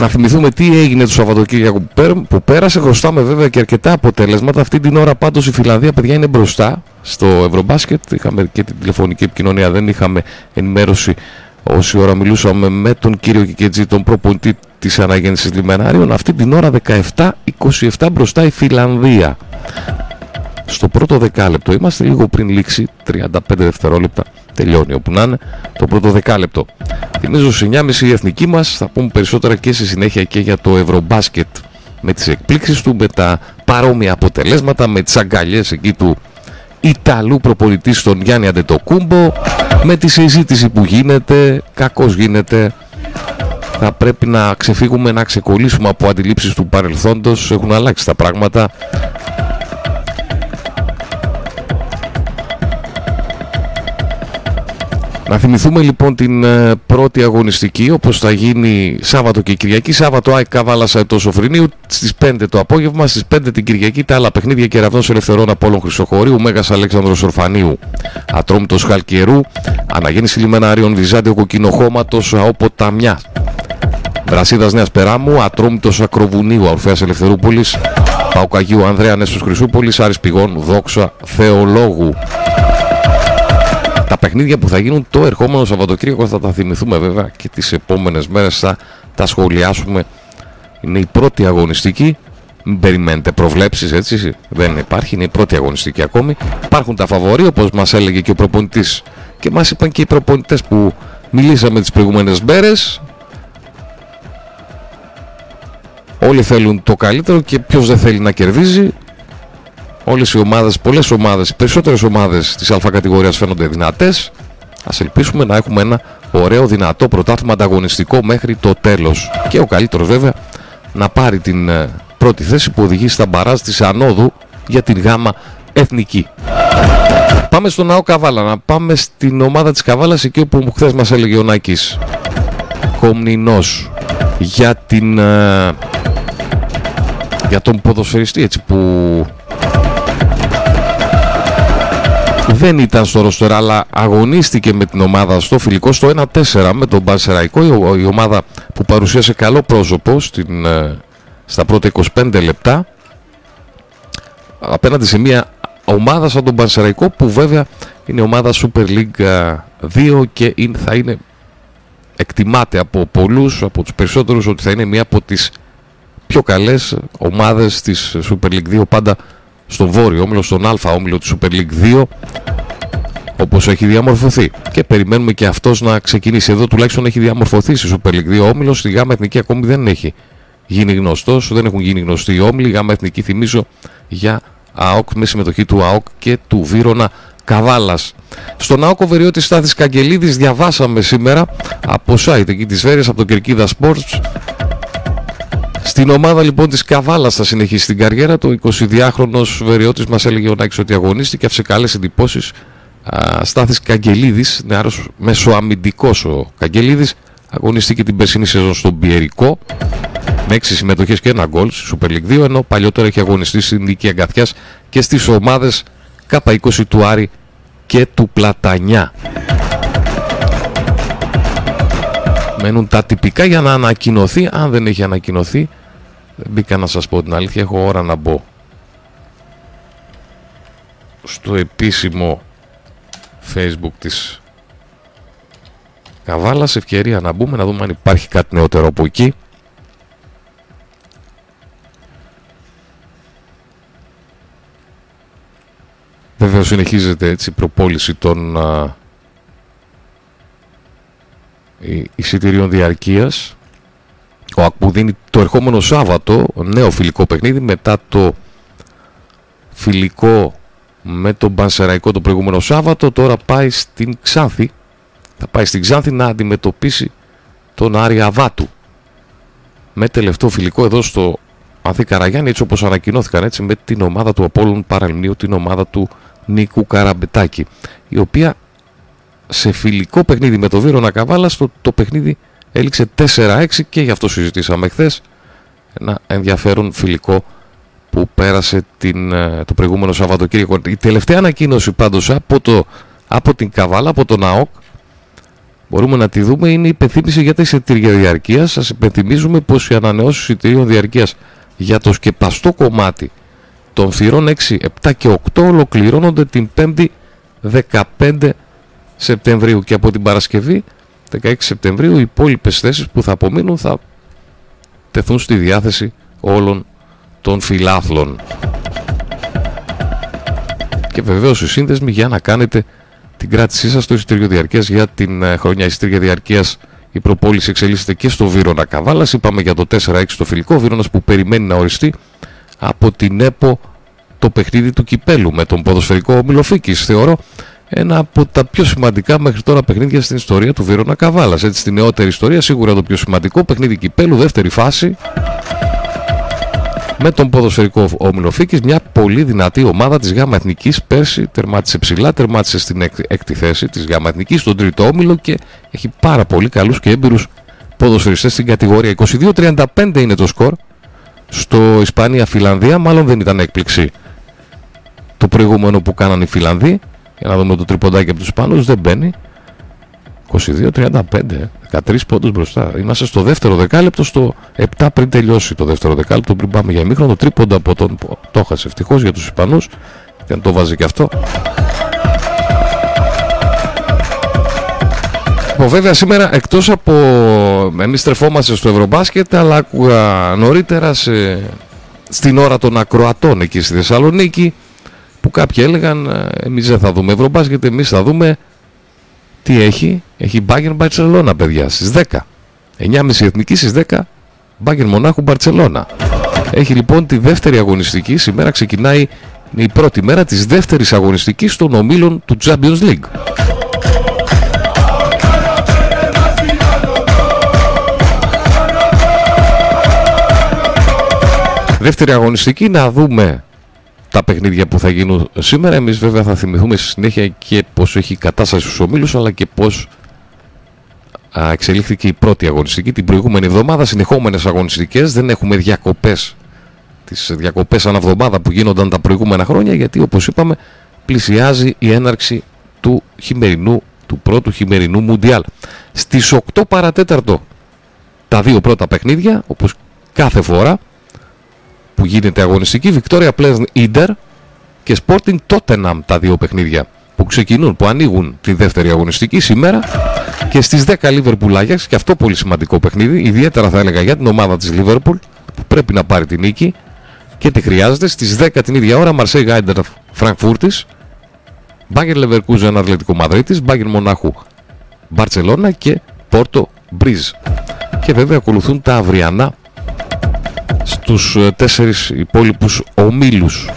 να θυμηθούμε τι έγινε το Σαββατοκύριακο που πέρασε. Χρωστάμε βέβαια και αρκετά αποτέλεσματα. Αυτή την ώρα πάντως η Φιλανδία, παιδιά, είναι μπροστά στο Ευρωμπάσκετ. Είχαμε και την τηλεφωνική επικοινωνία, δεν είχαμε ενημέρωση όση ώρα μιλούσαμε με τον κύριο Κικετζή, τον προπονητή της αναγέννησης Λιμενάριων. Αυτή την ώρα 17-27 μπροστά η Φιλανδία. Στο πρώτο δεκάλεπτο είμαστε λίγο πριν λήξει 35 δευτερόλεπτα τελειώνει όπου να είναι το πρώτο δεκάλεπτο. Θυμίζω στις 9.30 η εθνική μας, θα πούμε περισσότερα και στη συνέχεια και για το Ευρωμπάσκετ με τις εκπλήξεις του, με τα παρόμοια αποτελέσματα, με τις αγκαλιές εκεί του Ιταλού προπονητής στον Γιάννη Αντετοκούμπο, με τη συζήτηση που γίνεται, κακώς γίνεται, θα πρέπει να ξεφύγουμε, να ξεκολλήσουμε από αντιλήψεις του παρελθόντος, έχουν αλλάξει τα πράγματα. Να θυμηθούμε λοιπόν την ε, πρώτη αγωνιστική όπως θα γίνει Σάββατο και Κυριακή. Σάββατο ΑΕΚ Καβάλας το Σοφρινίου. Στις 5 το απόγευμα, στις 5 την Κυριακή τα άλλα παιχνίδια. Κεραυνός Ελευθερών Απόλλων Χρυσοχωρίου, Μέγας Αλέξανδρος Ορφανίου, Ατρόμητος Χαλκιερού, Αναγέννηση Λιμενάριων Βυζάντιο Κοκκινοχώματος ΑΟΠΟ Ταμιά. Βρασίδας Νέας Περάμου, Ατρόμητος Ακροβουνίου, Ορφέας Ελευθερούπολης, Παουκαγίου Ανδρέα Νέσος Χρυσούπολης, Άρης Πηγών, Δόξα Θεολόγου τα παιχνίδια που θα γίνουν το ερχόμενο Σαββατοκύριακο θα τα θυμηθούμε βέβαια και τις επόμενες μέρες θα τα σχολιάσουμε. Είναι η πρώτη αγωνιστική. Μην περιμένετε προβλέψεις έτσι, δεν υπάρχει, είναι η πρώτη αγωνιστική ακόμη. Υπάρχουν τα φαβορή όπως μας έλεγε και ο προπονητής και μας είπαν και οι προπονητές που μιλήσαμε τις προηγούμενες μέρες. Όλοι θέλουν το καλύτερο και ποιος δεν θέλει να κερδίζει όλες οι ομάδες, πολλές ομάδες, οι περισσότερες ομάδες της α κατηγορίας φαίνονται δυνατές. Ας ελπίσουμε να έχουμε ένα ωραίο δυνατό πρωτάθλημα ανταγωνιστικό μέχρι το τέλος. Και ο καλύτερος βέβαια να πάρει την ε, πρώτη θέση που οδηγεί στα μπαράζ της Ανόδου για την γάμα εθνική. Πάμε στον Ναό Καβάλα, να πάμε στην ομάδα της Καβάλας εκεί όπου χθες μας έλεγε ο Νάκης. Κομνηνός για, την, ε, για τον ποδοσφαιριστή έτσι που δεν ήταν στο ρόστορ αλλά αγωνίστηκε με την ομάδα στο φιλικό στο 1-4 με τον Μπαρσεραϊκό η ομάδα που παρουσίασε καλό πρόσωπο στην, ε, στα πρώτα 25 λεπτά απέναντι σε μια ομάδα σαν τον Μπαρσεραϊκό που βέβαια είναι ομάδα Super League 2 και θα είναι εκτιμάται από πολλούς, από τους περισσότερους ότι θα είναι μια από τις πιο καλές ομάδες της Super League 2 πάντα στον βόρειο όμιλο, στον Α όμιλο του Super League 2 όπως έχει διαμορφωθεί. Και περιμένουμε και αυτός να ξεκινήσει. Εδώ τουλάχιστον έχει διαμορφωθεί στη Super League 2 όμιλος. Στη ΓΑΜΑ Εθνική ακόμη δεν έχει γίνει γνωστός δεν έχουν γίνει γνωστοί οι όμιλοι. ΓΑΜΑ Εθνική θυμίζω για ΑΟΚ με συμμετοχή του ΑΟΚ και του Βύρονα Καβάλας. Στον ΑΟΚ ο Βεριώτης Στάθης Καγγελίδης διαβάσαμε σήμερα από site εκεί της Βέρειας από το Κερκίδα Sports στην ομάδα λοιπόν της Καβάλας θα συνεχίσει την καριέρα του. 22χρονος Βεριώτης μας έλεγε ο Νάκης ότι αγωνίστηκε, άφησε καλές εντυπώσεις. Στάθης Καγγελίδης, νεάρος μεσοαμυντικός ο Καγγελίδης, αγωνίστηκε την περσινή σεζόν στον Πιερικό με 6 συμμετοχές και ένα γκολ στη Super League 2 ενώ παλιότερα έχει αγωνιστεί στην Νίκη Αγκαθιάς και στις ομάδες K20 του Άρη και του Πλατανιά. Μένουν τα τυπικά για να ανακοινωθεί. Αν δεν έχει ανακοινωθεί, μπήκα να σας πω την αλήθεια, έχω ώρα να μπω στο επίσημο facebook της Καβάλας ευκαιρία να μπούμε να δούμε αν υπάρχει κάτι νεότερο από εκεί Βέβαια συνεχίζεται έτσι η προπόληση των εισιτηρίων διαρκείας. Ο ΑΚ δίνει το ερχόμενο Σάββατο νέο φιλικό παιχνίδι μετά το φιλικό με τον Πανσεραϊκό το προηγούμενο Σάββατο. Τώρα πάει στην Ξάνθη. Θα πάει στην Ξάνθη να αντιμετωπίσει τον Άρη Αβάτου. Με τελευταίο φιλικό εδώ στο Ανθή Καραγιάννη έτσι όπως ανακοινώθηκαν έτσι με την ομάδα του Απόλλων Παραλμνίου, την ομάδα του Νίκου Καραμπετάκη η οποία σε φιλικό παιχνίδι με το Βίρονα Καβάλα το, το παιχνίδι έληξε 4-6 και γι' αυτό συζητήσαμε χθες ένα ενδιαφέρον φιλικό που πέρασε την, ε, το προηγούμενο Σαββατοκύριακο. Η τελευταία ανακοίνωση πάντως από, το, από την Καβάλα, από τον ΑΟΚ μπορούμε να τη δούμε είναι η υπενθύμηση για τα εισιτήρια διαρκείας. Σας υπενθυμίζουμε πως οι ανανεώσεις εισιτήριων διαρκείας για το σκεπαστό κομμάτι των θυρών 6, 7 και 8 ολοκληρώνονται την 5η 15 Σεπτεμβρίου και από την Παρασκευή 16 Σεπτεμβρίου οι υπόλοιπες θέσεις που θα απομείνουν θα τεθούν στη διάθεση όλων των φιλάθλων. Και βεβαίως οι σύνδεσμοι για να κάνετε την κράτησή σας στο εισιτήριο διαρκείας για την ε, χρονιά εισιτήρια διαρκείας η προπόληση εξελίσσεται και στο Βύρονα Καβάλας. Είπαμε για το 4-6 το φιλικό. Βύρονας που περιμένει να οριστεί από την ΕΠΟ το παιχνίδι του Κυπέλου με τον ποδοσφαιρικό Μιλοφίκης. Θεωρώ ένα από τα πιο σημαντικά μέχρι τώρα παιχνίδια στην ιστορία του Βύρονα Καβάλας. Έτσι στη νεότερη ιστορία σίγουρα το πιο σημαντικό παιχνίδι Κυπέλου, δεύτερη φάση με τον ποδοσφαιρικό όμιλο Φίκης, μια πολύ δυνατή ομάδα της ΓΑΜΑ Εθνικής. Πέρσι τερμάτισε ψηλά, τερμάτισε στην έκτη θέση της ΓΑΜΑ Εθνικής στον τρίτο όμιλο και έχει πάρα πολύ καλούς και έμπειρους ποδοσφαιριστές στην κατηγορία. 22-35 είναι το σκορ στο Ισπανία-Φιλανδία. Μάλλον δεν ήταν έκπληξη το προηγούμενο που κάνανε οι Φιλανδοί για να δούμε το τριποντάκι από τους Ισπανούς δεν μπαίνει 22-35 13 πόντους μπροστά. Είμαστε στο δεύτερο δεκάλεπτο, στο 7 πριν τελειώσει το δεύτερο δεκάλεπτο, πριν πάμε για ημίχρονο. Τρίποντα από τον το έχασε ευτυχώς για τους Ισπανούς. Δεν το βάζει και αυτό. Λοιπόν, βέβαια σήμερα εκτός από εμείς τρεφόμαστε στο Ευρωμπάσκετ αλλά άκουγα νωρίτερα σε... στην ώρα των ακροατών εκεί στη Θεσσαλονίκη που κάποιοι έλεγαν «Ε, εμείς δεν θα δούμε Ευρωμπάσκετ, εμείς θα δούμε τι έχει, έχει Bayern Barcelona παιδιά στις 10. 9.30 εθνική στις 10 Bayern Μονάχου Μπαρτσελώνα. Έχει λοιπόν τη δεύτερη αγωνιστική, σήμερα ξεκινάει η πρώτη μέρα της δεύτερης αγωνιστικής των ομίλων του Champions League. Δεύτερη αγωνιστική να δούμε τα παιχνίδια που θα γίνουν σήμερα. Εμείς βέβαια θα θυμηθούμε στη συνέχεια και πώς έχει η κατάσταση στους ομίλους αλλά και πώς εξελίχθηκε η πρώτη αγωνιστική την προηγούμενη εβδομάδα. Συνεχόμενες αγωνιστικές, δεν έχουμε διακοπές τις διακοπές αναβδομάδα που γίνονταν τα προηγούμενα χρόνια γιατί όπως είπαμε πλησιάζει η έναρξη του χειμερινού, του πρώτου χειμερινού Μουντιάλ. Στις 8 παρατέταρτο τα δύο πρώτα παιχνίδια όπως κάθε φορά που γίνεται αγωνιστική Βικτόρια Pleasant Ίντερ και Sporting Tottenham τα δύο παιχνίδια που ξεκινούν, που ανοίγουν τη δεύτερη αγωνιστική σήμερα. Και στις 10 Liverpool Ajax και αυτό πολύ σημαντικό παιχνίδι ιδιαίτερα θα έλεγα για την ομάδα της Liverpool που πρέπει να πάρει την νίκη. Και τη χρειάζεται στις 10 την ίδια ώρα Marseille Γάιντερ Φραγκφούρτης Bayern Leverkusen Αθλητικό Μαδρίτης Bayern Μονάχου Μπαρτσελώνα και Πόρτο Μπρίζ και βέβαια ακολουθούν τα αυριανά στους ε, τέσσερις υπόλοιπους ομίλους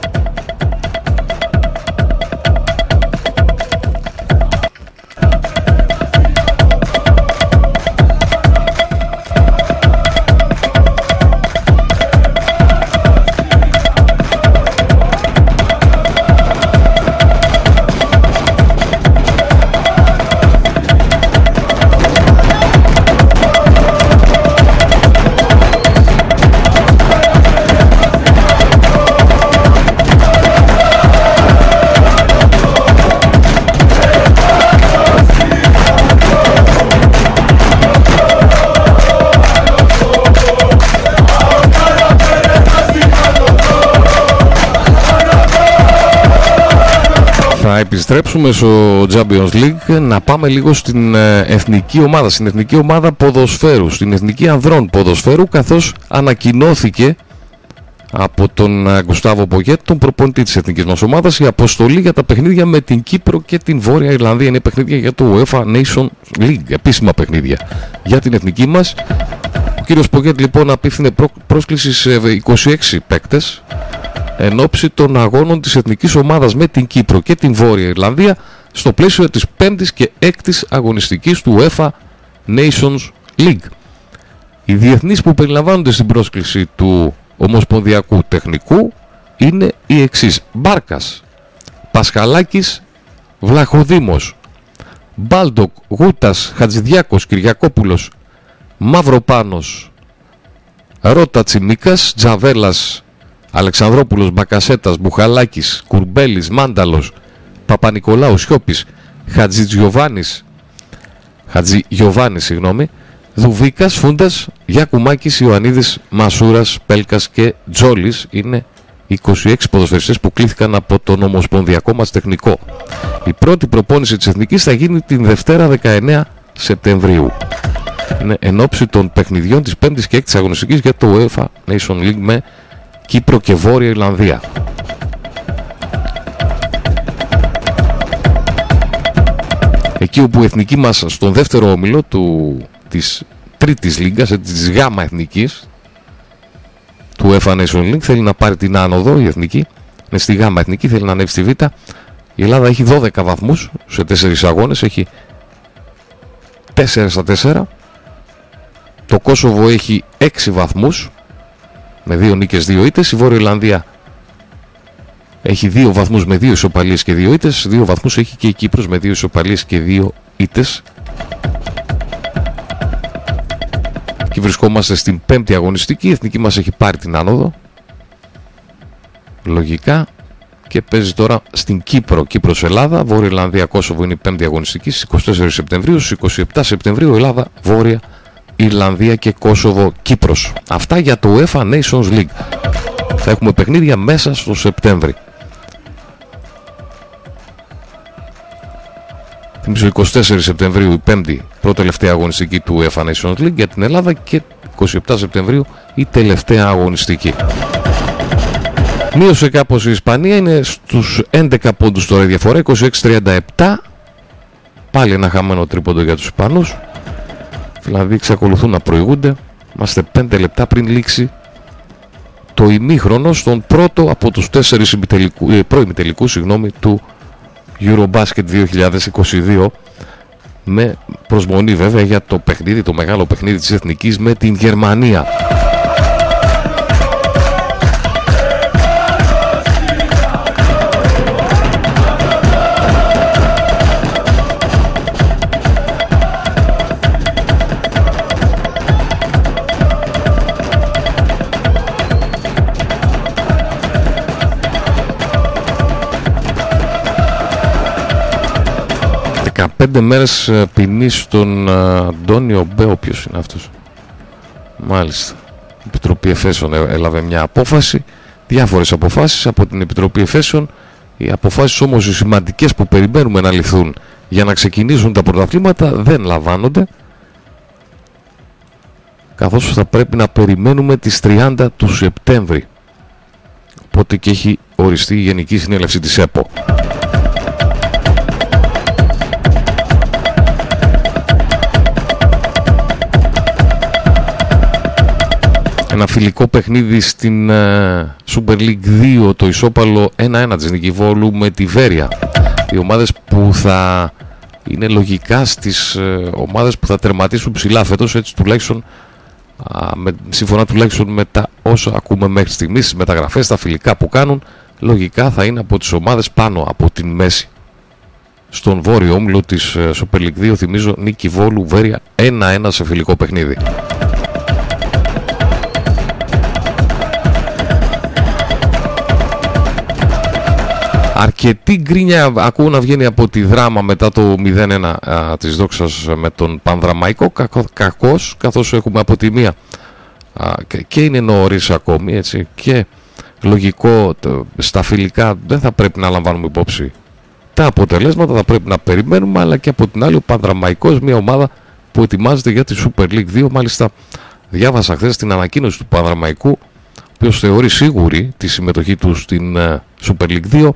θα επιστρέψουμε στο Champions League να πάμε λίγο στην ε, εθνική ομάδα, στην εθνική ομάδα ποδοσφαίρου, στην εθνική ανδρών ποδοσφαίρου καθώς ανακοινώθηκε από τον ε, Γκουστάβο Πογέτ, τον προπονητή της εθνικής μας ομάδας, η αποστολή για τα παιχνίδια με την Κύπρο και την Βόρεια Ιρλανδία. Είναι παιχνίδια για το UEFA Nation League, επίσημα παιχνίδια για την εθνική μας. Ο κύριος Πογέτ λοιπόν απίθυνε πρόσκληση σε 26 παίκτες εν όψει των αγώνων της εθνικής ομάδας με την Κύπρο και την Βόρεια Ιρλανδία στο πλαίσιο της 5ης και 6ης αγωνιστικής του UEFA Nations League. Οι διεθνείς που περιλαμβάνονται στην πρόσκληση του Ομοσπονδιακού Τεχνικού είναι οι εξής. Μπάρκας, Πασχαλάκης, Βλαχοδήμος, Μπάλντοκ, Γούτας, Χατζηδιάκος, Κυριακόπουλος, Μαυροπάνος, Ρώτα Τσιμίκας, Τζαβέλας, Αλεξανδρόπουλος, Μπακασέτας, Μπουχαλάκης, Κουρμπέλης, Μάνταλος, Παπα-Νικολάου, Σιώπης, Χατζητζιοβάνης, Χατζη Γιωβάνη, συγγνώμη, Δουβίκας, Φούντας, Γιακουμάκης, Ιωαννίδης, Μασούρας, Πέλκας και Τζόλης είναι 26 ποδοσφαιριστές που κλήθηκαν από τον Ομοσπονδιακό μας τεχνικό. Η πρώτη προπόνηση της Εθνικής θα γίνει την Δευτέρα 19 Σεπτεμβρίου. Είναι εν ώψη των παιχνιδιών της 5ης και 6ης αγωνιστικής για το UEFA Nation League με Κύπρο και Βόρεια Ιρλανδία. Εκεί όπου η εθνική μας στον δεύτερο όμιλο του, της τρίτης λίγκας, ε, της γάμα εθνικής του UEFA Nation League θέλει να πάρει την άνοδο η εθνική. Είναι στη γάμα εθνική, θέλει να ανέβει στη β. Η Ελλάδα έχει 12 βαθμούς σε 4 αγώνες έχει 4 στα 4 το Κόσοβο έχει 6 βαθμούς με 2 νίκες 2 ήττες. Η Βόρεια Ιρλανδία έχει 2 βαθμούς με 2 ισοπαλίες και 2 ήττες. 2 βαθμούς έχει και η Κύπρος με 2 ισοπαλίες και 2 ήττες. Και βρισκόμαστε στην πέμπτη αγωνιστική. Η εθνική μας έχει πάρει την άνοδο. Λογικά. Και παίζει τώρα στην Κύπρο, Κύπρος Ελλάδα, Βόρεια Ιρλανδία, Κόσοβο είναι η πέμπτη αγωνιστική. Στις 24 Σεπτεμβρίου, στις 27 Σεπτεμβρίου Ελλάδα, Βόρεια Ιρλανδία και Κόσοβο, Κύπρος. Αυτά για το UEFA Nations League. Θα έχουμε παιχνίδια μέσα στο Σεπτέμβρη. Θυμίζω 24 Σεπτεμβρίου η πέμπτη πρώτη τελευταία αγωνιστική του UEFA Nations League για την Ελλάδα και 27 Σεπτεμβρίου η τελευταία αγωνιστική. Μείωσε κάπως η Ισπανία, είναι στους 11 πόντους τώρα η διαφορά, 26-37. Πάλι ένα χαμένο τρίποντο για τους Ισπανούς. Δηλαδή εξακολουθούν να προηγούνται. Είμαστε 5 λεπτά πριν λήξει το ημίχρονο στον πρώτο από τους τέσσερις ε, προημιτελικούς συγγνώμη, του Eurobasket 2022 με προσμονή βέβαια για το παιχνίδι, το μεγάλο παιχνίδι της Εθνικής με την Γερμανία. 15 μέρες ε, ποινής στον ε, Αντώνιο Μπέο. Ποιος είναι αυτός. Μάλιστα. Η Επιτροπή Εφέσεων έλαβε μια απόφαση. Διάφορες αποφάσεις από την Επιτροπή Εφέσεων. Οι αποφάσεις όμως οι σημαντικές που περιμένουμε να ληφθούν για να ξεκινήσουν τα πρωταθλήματα δεν λαμβάνονται. Καθώς θα πρέπει να περιμένουμε τις 30 του Σεπτέμβρη. Οπότε και έχει οριστεί η Γενική Συνέλευση της ΕΠΟ. Ένα φιλικό παιχνίδι στην uh, Super League 2, το ισόπαλο 1-1 της Νικηβόλου με τη Βέρεια. Οι ομάδες που θα είναι λογικά στις uh, ομάδες που θα τερματίσουν ψηλά φέτος, έτσι τουλάχιστον uh, με, σύμφωνα τουλάχιστον με τα όσα ακούμε μέχρι στιγμής, στις μεταγραφές, τα φιλικά που κάνουν, λογικά θα είναι από τις ομάδες πάνω από την μέση. Στον βόρειο όμιλο της Super League 2, θυμίζω, Νίκη Βόλου, Βέρεια 1-1 σε φιλικό παιχνίδι. Αρκετή γκρίνια ακούω να βγαίνει από τη δράμα μετά το 0-1 α, της δόξας με τον Πανδραμαϊκό κακός καθώς έχουμε από τη μία και, και είναι νωρίς ακόμη έτσι και λογικό στα φιλικά δεν θα πρέπει να λαμβάνουμε υπόψη τα αποτελέσματα θα πρέπει να περιμένουμε αλλά και από την άλλη ο Πανδραμαϊκός μια ομάδα που ετοιμάζεται για τη Super League 2 μάλιστα διάβασα χθες την ανακοίνωση του Πανδραμαϊκού ο οποίος θεωρεί σίγουρη τη συμμετοχή του στην ε, Super League 2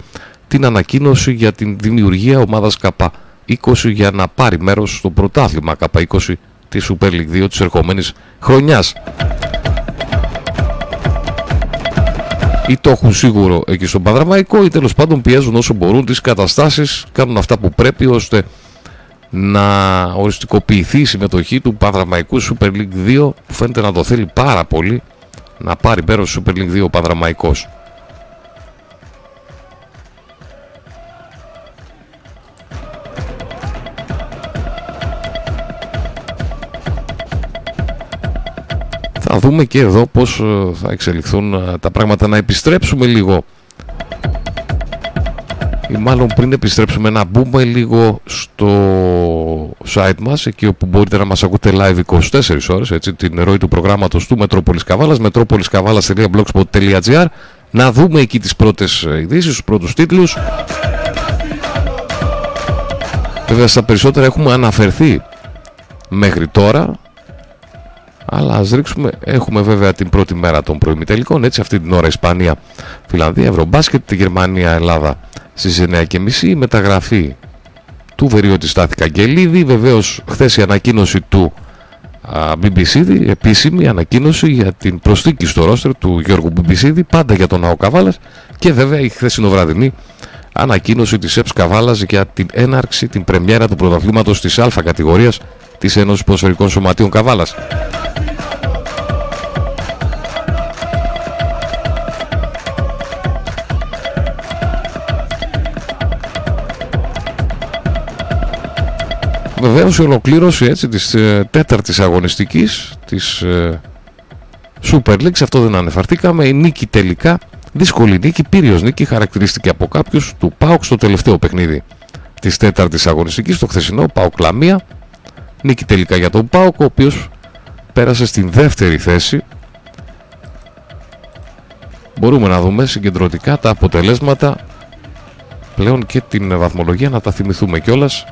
την ανακοίνωση για την δημιουργία ομάδας ΚΑΠΑ 20 για να πάρει μέρος στο πρωτάθλημα ΚΑΠΑ 20 της Super League 2 της ερχόμενης χρονιάς. Ή το έχουν σίγουρο εκεί στον Παδραμαϊκό ή τέλος πάντων πιέζουν όσο μπορούν τις καταστάσεις, κάνουν αυτά που πρέπει ώστε να οριστικοποιηθεί η συμμετοχή του Παδραμαϊκού Super League 2 που φαίνεται να το θέλει πάρα πολύ να πάρει μέρος Super League 2 ο Πανδραμαϊκός. Δούμε και εδώ πώς ε, θα εξελιχθούν ε, τα πράγματα. Να επιστρέψουμε λίγο ή μάλλον πριν επιστρέψουμε να μπούμε λίγο στο site μας εκεί όπου μπορείτε να μας ακούτε live 24 ώρες έτσι, την ροή του προγράμματος του Μετρόπολης Καβάλας metropoliskavalas.blogspot.gr να δούμε εκεί τις πρώτες ειδήσεις, τους πρώτους τίτλους Βέβαια στα περισσότερα έχουμε αναφερθεί μέχρι τώρα αλλά ας ρίξουμε, έχουμε βέβαια την πρώτη μέρα των προημιτελικών έτσι αυτή την ώρα Ισπανία, Φιλανδία, Ευρωμπάσκετ, τη Γερμανία, Ελλάδα στις 9.30 η μεταγραφή του Βεριώτη Στάθη Καγγελίδη βεβαίως χθες η ανακοίνωση του BBC επίσημη ανακοίνωση για την προσθήκη στο ρόστερ του Γιώργου BBC πάντα για τον Ναό Καβάλας και βέβαια η χθεσινοβραδινή ανακοίνωση της ΕΠΣ Καβάλας για την έναρξη, την πρεμιέρα του πρωταθλήματος της Α κατηγορίας της Ένωσης Ποσφαιρικών Σωματείων Καβάλας. Βεβαίως η ολοκλήρωση έτσι, της ε, τέταρτης αγωνιστικής της ε, Super League, σε αυτό δεν ανεφαρτήκαμε, η νίκη τελικά, δύσκολη νίκη, πύριος νίκη, χαρακτηρίστηκε από κάποιους του ΠΑΟΚ στο τελευταίο παιχνίδι της τέταρτης αγωνιστικής, το χθεσινό ΠΑΟΚ Λαμία, νίκη τελικά για τον ΠΑΟΚ, ο οποίος πέρασε στην δεύτερη θέση. Μπορούμε να δούμε συγκεντρωτικά τα αποτελέσματα πλέον και την βαθμολογία να τα θυμηθούμε κιόλας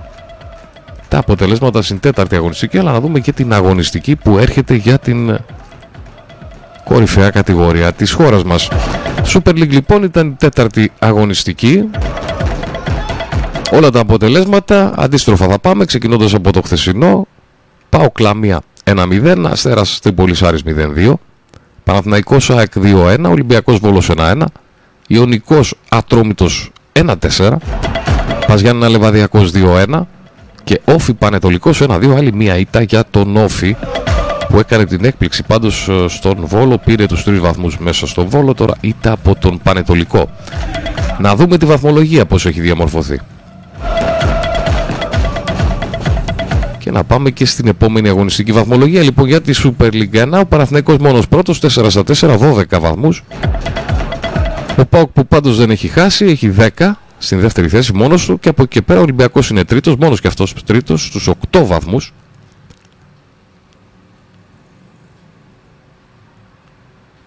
τα αποτελέσματα στην τέταρτη αγωνιστική, αλλά να δούμε και την αγωνιστική που έρχεται για την κορυφαία κατηγορία της χώρας μας. Super League λοιπόν ήταν η τέταρτη αγωνιστική. Όλα τα αποτελέσματα αντίστροφα θα πάμε ξεκινώντας από το χθεσινό. Πάω Κλαμία 1-0, Αστέρας Τρίπολης Άρης 0-2. Παναθηναϊκός ΑΕΚ 2-1, Ολυμπιακός Βόλος 1-1. Ιωνικός Ατρόμητος 1-4. Παζιάννα Λεβαδιακός 2-1 και όφι πανετολικός 1-2 άλλη μία ήττα για τον όφι που έκανε την έκπληξη πάντως ε, στον Βόλο πήρε τους τρεις βαθμούς μέσα στον Βόλο τώρα ήττα από τον Πανετολικό. Να δούμε τη βαθμολογία πως έχει διαμορφωθεί. Και να πάμε και στην επόμενη αγωνιστική βαθμολογία λοιπόν για τη Super League. 1 ο Παναθηναϊκός μόνος πρώτος 4 στα 4 12 βαθμούς. Ο Πάουκ που πάντως δεν έχει χάσει έχει 10 στην δεύτερη θέση μόνος του και από εκεί και πέρα ο Ολυμπιακός είναι τρίτος, μόνος και αυτός τρίτος στους 8 βαθμούς.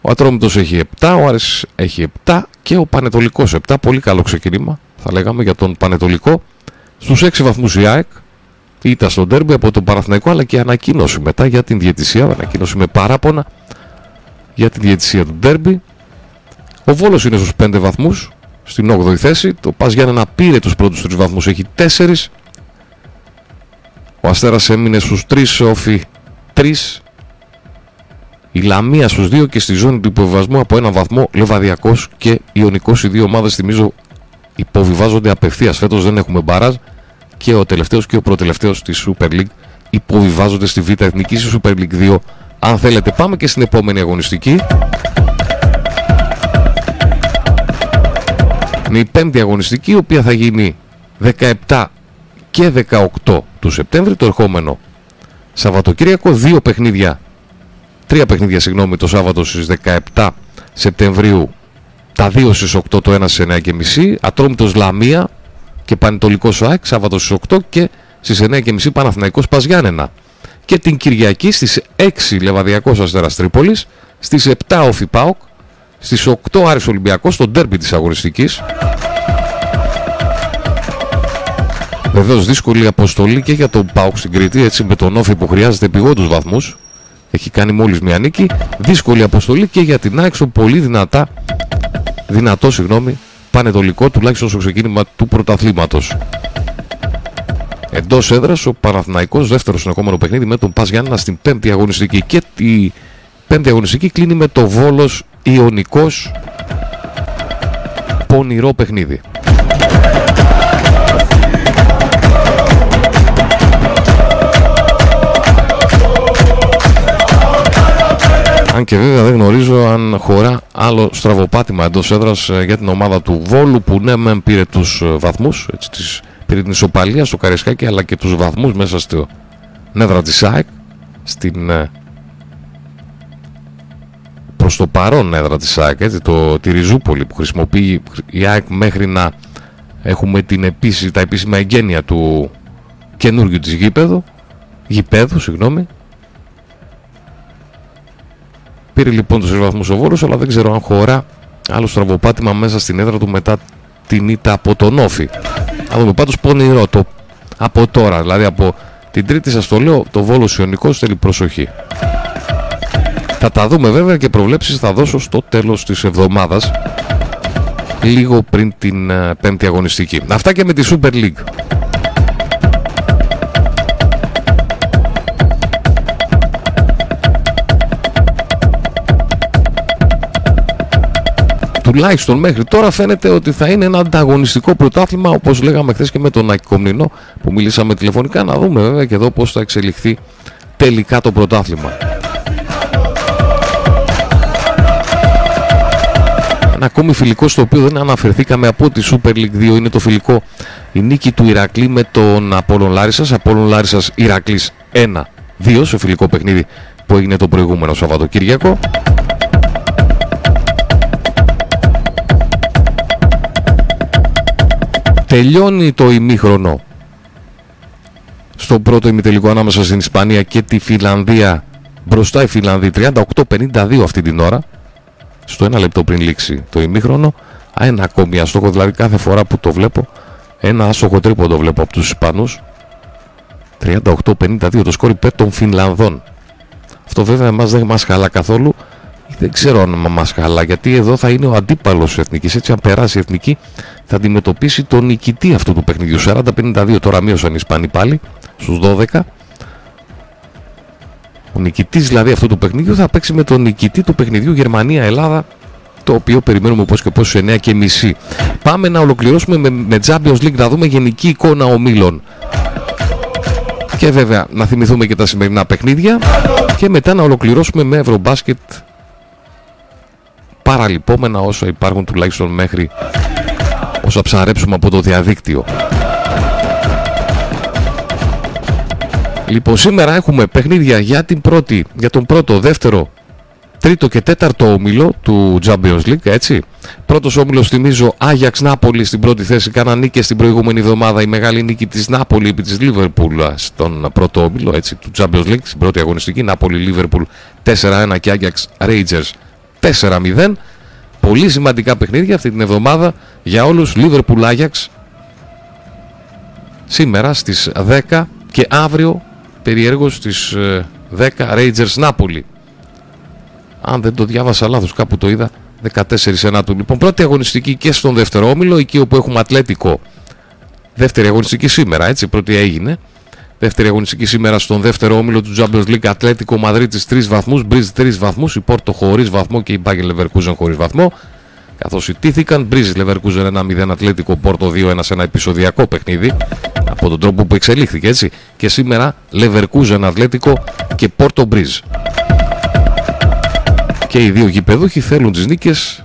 Ο Ατρόμητος έχει 7, ο Άρης έχει 7 και ο Πανετολικός 7. Πολύ καλό ξεκίνημα θα λέγαμε για τον Πανετολικό. Στους 6 βαθμούς η ΑΕΚ ήταν στον τέρμπι από τον Παραθυναϊκό αλλά και ανακοίνωση μετά για την διαιτησία, ανακοίνωση με παράπονα για την διαιτησία του τέρμπι. Ο Βόλος είναι στους 5 βαθμούς στην 8η θέση. Το Πας να πήρε τους πρώτους τρεις βαθμούς, έχει 4. Ο Αστέρας έμεινε στους 3, όφι 3. Η Λαμία στους 2 και στη ζώνη του υποβιβασμού από ένα βαθμό Λεβαδιακός και Ιωνικός. Οι δύο ομάδες θυμίζω υποβιβάζονται απευθείας. Φέτος δεν έχουμε μπαράζ και ο τελευταίος και ο προτελευταίος της Super League υποβιβάζονται στη Β' Εθνική στη Super League 2. Αν θέλετε πάμε και στην επόμενη αγωνιστική. Είναι η πέμπτη αγωνιστική, η οποία θα γίνει 17 και 18 του Σεπτέμβρη, το ερχόμενο Σαββατοκύριακο. Δύο παιχνίδια, τρία παιχνίδια, συγγνώμη, το Σάββατο στις 17 Σεπτεμβρίου. Τα δύο στις 8, το ένα στις 9.30. Ατρόμητος Λαμία και Πανετολικός ΑΕΚ, Σάββατο στις 8 και στις 9.30 Παναθηναϊκός Παζιάννενα. Και την Κυριακή στις 6 Λεβαδιακός Αστέρας Τρίπολης, στις 7 Όφι ΠΑΟΚ, στις 8 Άρης Ολυμπιακός στο ντέρμπι της αγωνιστικής. Βεβαίως δύσκολη αποστολή και για τον Πάουκ στην Κρήτη, έτσι με τον Όφη που χρειάζεται επιγόντους βαθμούς. Έχει κάνει μόλις μια νίκη. Δύσκολη αποστολή και για την Άξο πολύ δυνατά, δυνατό συγγνώμη, πανετολικό τουλάχιστον στο ξεκίνημα του πρωταθλήματος. Εντός έδρας ο Παναθηναϊκός δεύτερος συνεχόμενο παιχνίδι με τον Πας Γιάννα στην πέμπτη αγωνιστική και η πέμπτη αγωνιστική κλείνει με το Βόλος Ιωνικός πονηρό παιχνίδι. Αν και βέβαια δεν γνωρίζω αν χωρά άλλο στραβοπάτημα εντός έδρας ε, για την ομάδα του Βόλου που ναι, μεν πήρε τους ε, βαθμούς, πήρε την ισοπαλία στο Καρισκάκι αλλά και τους βαθμούς μέσα στο νεύρα της ΑΕΚ στην ε, προς το παρόν έδρα της ΑΕΚ έτσι, το, τη Ριζούπολη που χρησιμοποιεί η ΑΕΚ μέχρι να έχουμε την επίση, τα επίσημα εγγένεια του καινούργιου της γήπεδου γηπέδου, συγγνώμη. Πήρε λοιπόν τους βαθμούς ο Βόρος αλλά δεν ξέρω αν χωρά άλλο στραβοπάτημα μέσα στην έδρα του μετά την ήττα από τον Όφη. Θα δούμε πάντως πονηρό το από τώρα δηλαδή από την τρίτη σας το λέω το Βόλος Ιωνικός θέλει προσοχή θα τα δούμε βέβαια και προβλέψεις θα δώσω στο τέλος της εβδομάδας λίγο πριν την ε, πέμπτη αγωνιστική. Αυτά και με τη Super League. τουλάχιστον μέχρι τώρα φαίνεται ότι θα είναι ένα ανταγωνιστικό πρωτάθλημα όπως λέγαμε χθες και με τον Άκη Κομνηνό που μιλήσαμε τηλεφωνικά να δούμε βέβαια και εδώ πώς θα εξελιχθεί τελικά το πρωτάθλημα. Ένα ακόμη φιλικό στο οποίο δεν αναφερθήκαμε από τη Super League 2 είναι το φιλικό η νίκη του Ηρακλή με τον Απόλλων Λάρισας. Απόλλων Λάρισας Ηρακλής 1-2 σε φιλικό παιχνίδι που έγινε το προηγούμενο Σαββατοκύριακο. Τελειώνει το ημίχρονο στο πρώτο ημιτελικό ανάμεσα στην Ισπανία και τη Φιλανδία. Μπροστά η Φιλανδία 38-52 αυτή την ώρα στο ένα λεπτό πριν λήξει το ημίχρονο. Ένα ακόμη αστόχο, δηλαδή κάθε φορά που το βλέπω, ένα άστοχο τρίποντο βλέπω από τους Ισπανούς. 38-52 το σκόρ υπέρ των Φινλανδών. Αυτό βέβαια εμάς δεν μας χαλά καθόλου. Δεν ξέρω αν μας χαλά γιατί εδώ θα είναι ο αντίπαλος εθνικής. Έτσι αν περάσει η εθνική θα αντιμετωπίσει τον νικητή αυτού του παιχνιδιού. 40-52 τώρα μείωσαν οι Ισπανοί πάλι στους 12. Ο νικητής δηλαδή αυτού του παιχνιδιού θα παίξει με τον νικητή του παιχνιδιού Γερμανία-Ελλάδα το οποίο περιμένουμε πώς και πώς σε 9 και μισή. Πάμε να ολοκληρώσουμε με, με Champions League να δούμε γενική εικόνα ομίλων. Και βέβαια να θυμηθούμε και τα σημερινά παιχνίδια και μετά να ολοκληρώσουμε με Ευρωμπάσκετ παραλυπόμενα όσο υπάρχουν τουλάχιστον μέχρι όσα ψαρέψουμε από το διαδίκτυο. Λοιπόν, σήμερα έχουμε παιχνίδια για, την πρώτη, για τον πρώτο, δεύτερο, τρίτο και τέταρτο όμιλο του Champions League, έτσι. Πρώτος όμιλος, θυμίζω, Άγιαξ Νάπολη στην πρώτη θέση. Κάνα νίκη στην προηγούμενη εβδομάδα. Η μεγάλη νίκη της Νάπολη επί της Λίβερπουλ στον πρώτο όμιλο, έτσι, του Champions League, στην πρώτη αγωνιστική. Νάπολη Λίβερπουλ 4-1 και Άγιαξ Rangers 4-0. Πολύ σημαντικά παιχνίδια αυτή την εβδομάδα για όλους. Λίβερπουλ Άγιαξ σήμερα στις 10 και αύριο περιέργως στις 10 Rangers Νάπολη. Αν δεν το διάβασα λάθος, κάπου το είδα 14 του. Λοιπόν, πρώτη αγωνιστική και στον δεύτερο όμιλο, εκεί όπου έχουμε Ατλέτικο. Δεύτερη αγωνιστική σήμερα, έτσι, πρώτη έγινε. Δεύτερη αγωνιστική σήμερα στον δεύτερο όμιλο του Champions League Ατλέτικο Μαδρίτη 3 βαθμούς, Μπρίζ 3 βαθμούς, η Πόρτο χωρίς βαθμό και η Μπάγκερ Λεβερκούζεν χωρίς βαθμό. Καθώς ιτήθηκαν, Μπρίζ Λεβερκούζεν 1-0 Ατλέτικο Πόρτο 2-1 σε ένα επεισοδιακό παιχνίδι από τον τρόπο που εξελίχθηκε έτσι. Και σήμερα Leverkusen Ατλέτικο και Πόρτο Μπρίζ. Και οι δύο γηπεδούχοι θέλουν τις νίκες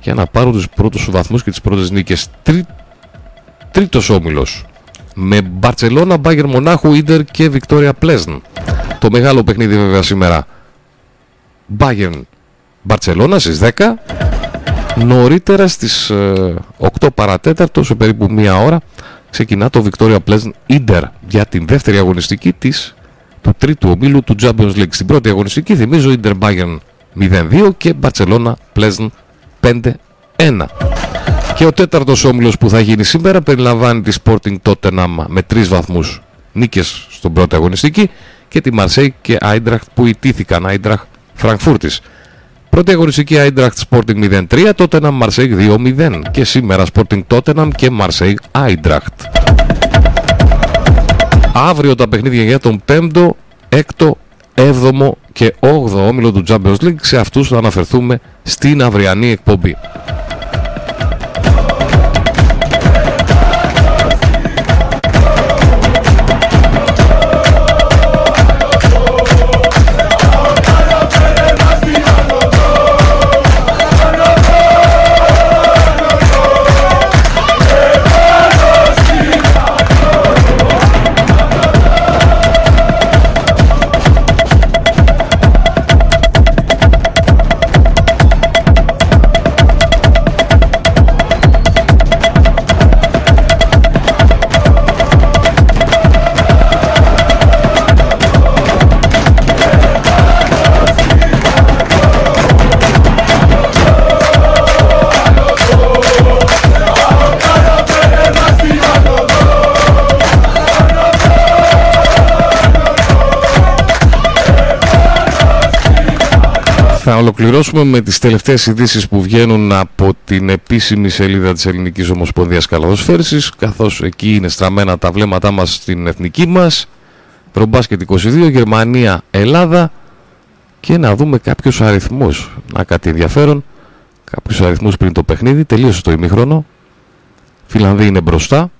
για να πάρουν τους πρώτους βαθμούς και τις πρώτες νίκες. Τρί... Τρίτος όμιλος με Μπαρτσελώνα, Μπάγκερ Μονάχου, Ίντερ και Βικτόρια Πλέσν. Το μεγάλο παιχνίδι βέβαια σήμερα. Μπάγκερ Μπαρτσελώνα στις 10. Νωρίτερα στις 8 ε, παρατέταρτο σε περίπου μία ώρα ξεκινά το Victoria Pleasant Inter για την δεύτερη αγωνιστική της του τρίτου ομίλου του Champions League. Στην πρώτη αγωνιστική θυμίζω Inter Bayern 0-2 και Barcelona Pleasant 5-1. Και ο τέταρτος όμιλος που θα γίνει σήμερα περιλαμβάνει τη Sporting Tottenham με τρεις βαθμούς νίκες στον πρώτη αγωνιστική και τη Marseille και Eintracht που ιτήθηκαν Eintracht Frankfurtis. Πρώτη αγωνιστική Eintracht Sporting 0-3, Tottenham Marseille 2-0 και σήμερα Sporting Tottenham και Marseille Eintracht. Αύριο τα παιχνίδια για τον 5ο, 6ο, 7ο και 8ο όμιλο του Champions League. Σε αυτούς θα αναφερθούμε στην αυριανή εκπομπή. Θα ολοκληρώσουμε με τις τελευταίες ειδήσεις που βγαίνουν από την επίσημη σελίδα της Ελληνικής Ομοσπονδίας Καλαδοσφαίρησης καθώς εκεί είναι στραμμένα τα βλέμματά μας στην εθνική μας Ρομπάσκετ 22, Γερμανία, Ελλάδα. Και να δούμε κάποιους αριθμούς. Να κάτι ενδιαφέρον. Κάποιους αριθμούς πριν το παιχνίδι. Τελείωσε το ημίχρονο. Φιλανδοί είναι μπροστά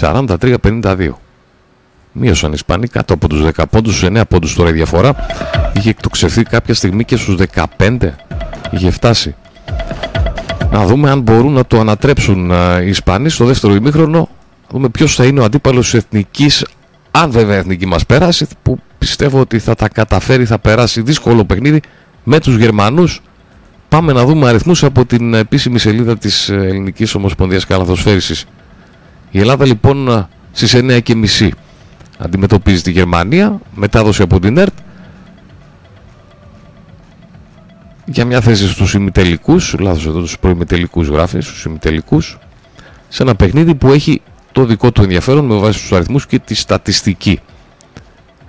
43-52. Μείωσαν οι Ισπανοί κάτω από τους 10 πόντους, στους 9 πόντους τώρα η διαφορά. Είχε εκτοξευθεί κάποια στιγμή και στους 15. Είχε φτάσει. Να δούμε αν μπορούν να το ανατρέψουν οι Ισπανοί στο δεύτερο ημίχρονο. Να δούμε ποιος θα είναι ο αντίπαλος της εθνικής, αν βέβαια η εθνική μας περάσει, που πιστεύω ότι θα τα καταφέρει, θα περάσει δύσκολο παιχνίδι με τους Γερμανούς. Πάμε να δούμε αριθμούς από την επίσημη σελίδα της Ελληνικής Ομοσπονδίας Καλαθοσφαίρισης. Η Ελλάδα λοιπόν στις 9.30 αντιμετωπίζει τη Γερμανία, μετάδοση από την ΕΡΤ για μια θέση στους ημιτελικούς, λάθος εδώ τους προημιτελικούς γράφεις, στους ημιτελικούς, σε ένα παιχνίδι που έχει το δικό του ενδιαφέρον με βάση τους αριθμούς και τη στατιστική.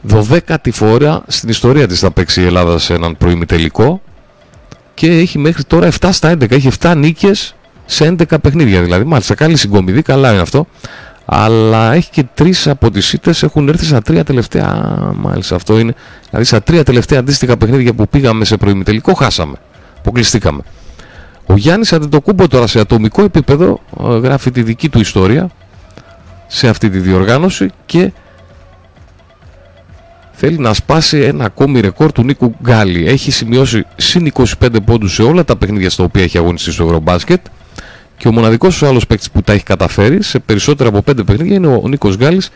12η φορά στην ιστορία της θα παίξει η Ελλάδα σε έναν προημιτελικό και έχει μέχρι τώρα 7 στα 11, έχει 7 νίκες σε 11 παιχνίδια δηλαδή. Μάλιστα, καλή συγκομιδή, καλά είναι αυτό. Αλλά έχει και τρεις από τις ήττες έχουν έρθει στα τρία τελευταία. Μάλιστα, αυτό είναι. Δηλαδή, στα τρία τελευταία αντίστοιχα παιχνίδια που πήγαμε σε προημιτελικό, χάσαμε. Αποκλειστήκαμε. Ο Γιάννης Αντετοκούμπο τώρα σε ατομικό επίπεδο ε, γράφει τη δική του ιστορία σε αυτή τη διοργάνωση και θέλει να σπάσει ένα ακόμη ρεκόρ του Νίκου Γκάλι. Έχει σημειώσει συν 25 πόντους σε όλα τα παιχνίδια στα οποία έχει αγωνιστεί στο Ευρωμπάσκετ και ο μοναδικός άλλος παίκτης που τα έχει καταφέρει σε περισσότερα από 5 παιχνίδια είναι ο Νίκος Γκάλης.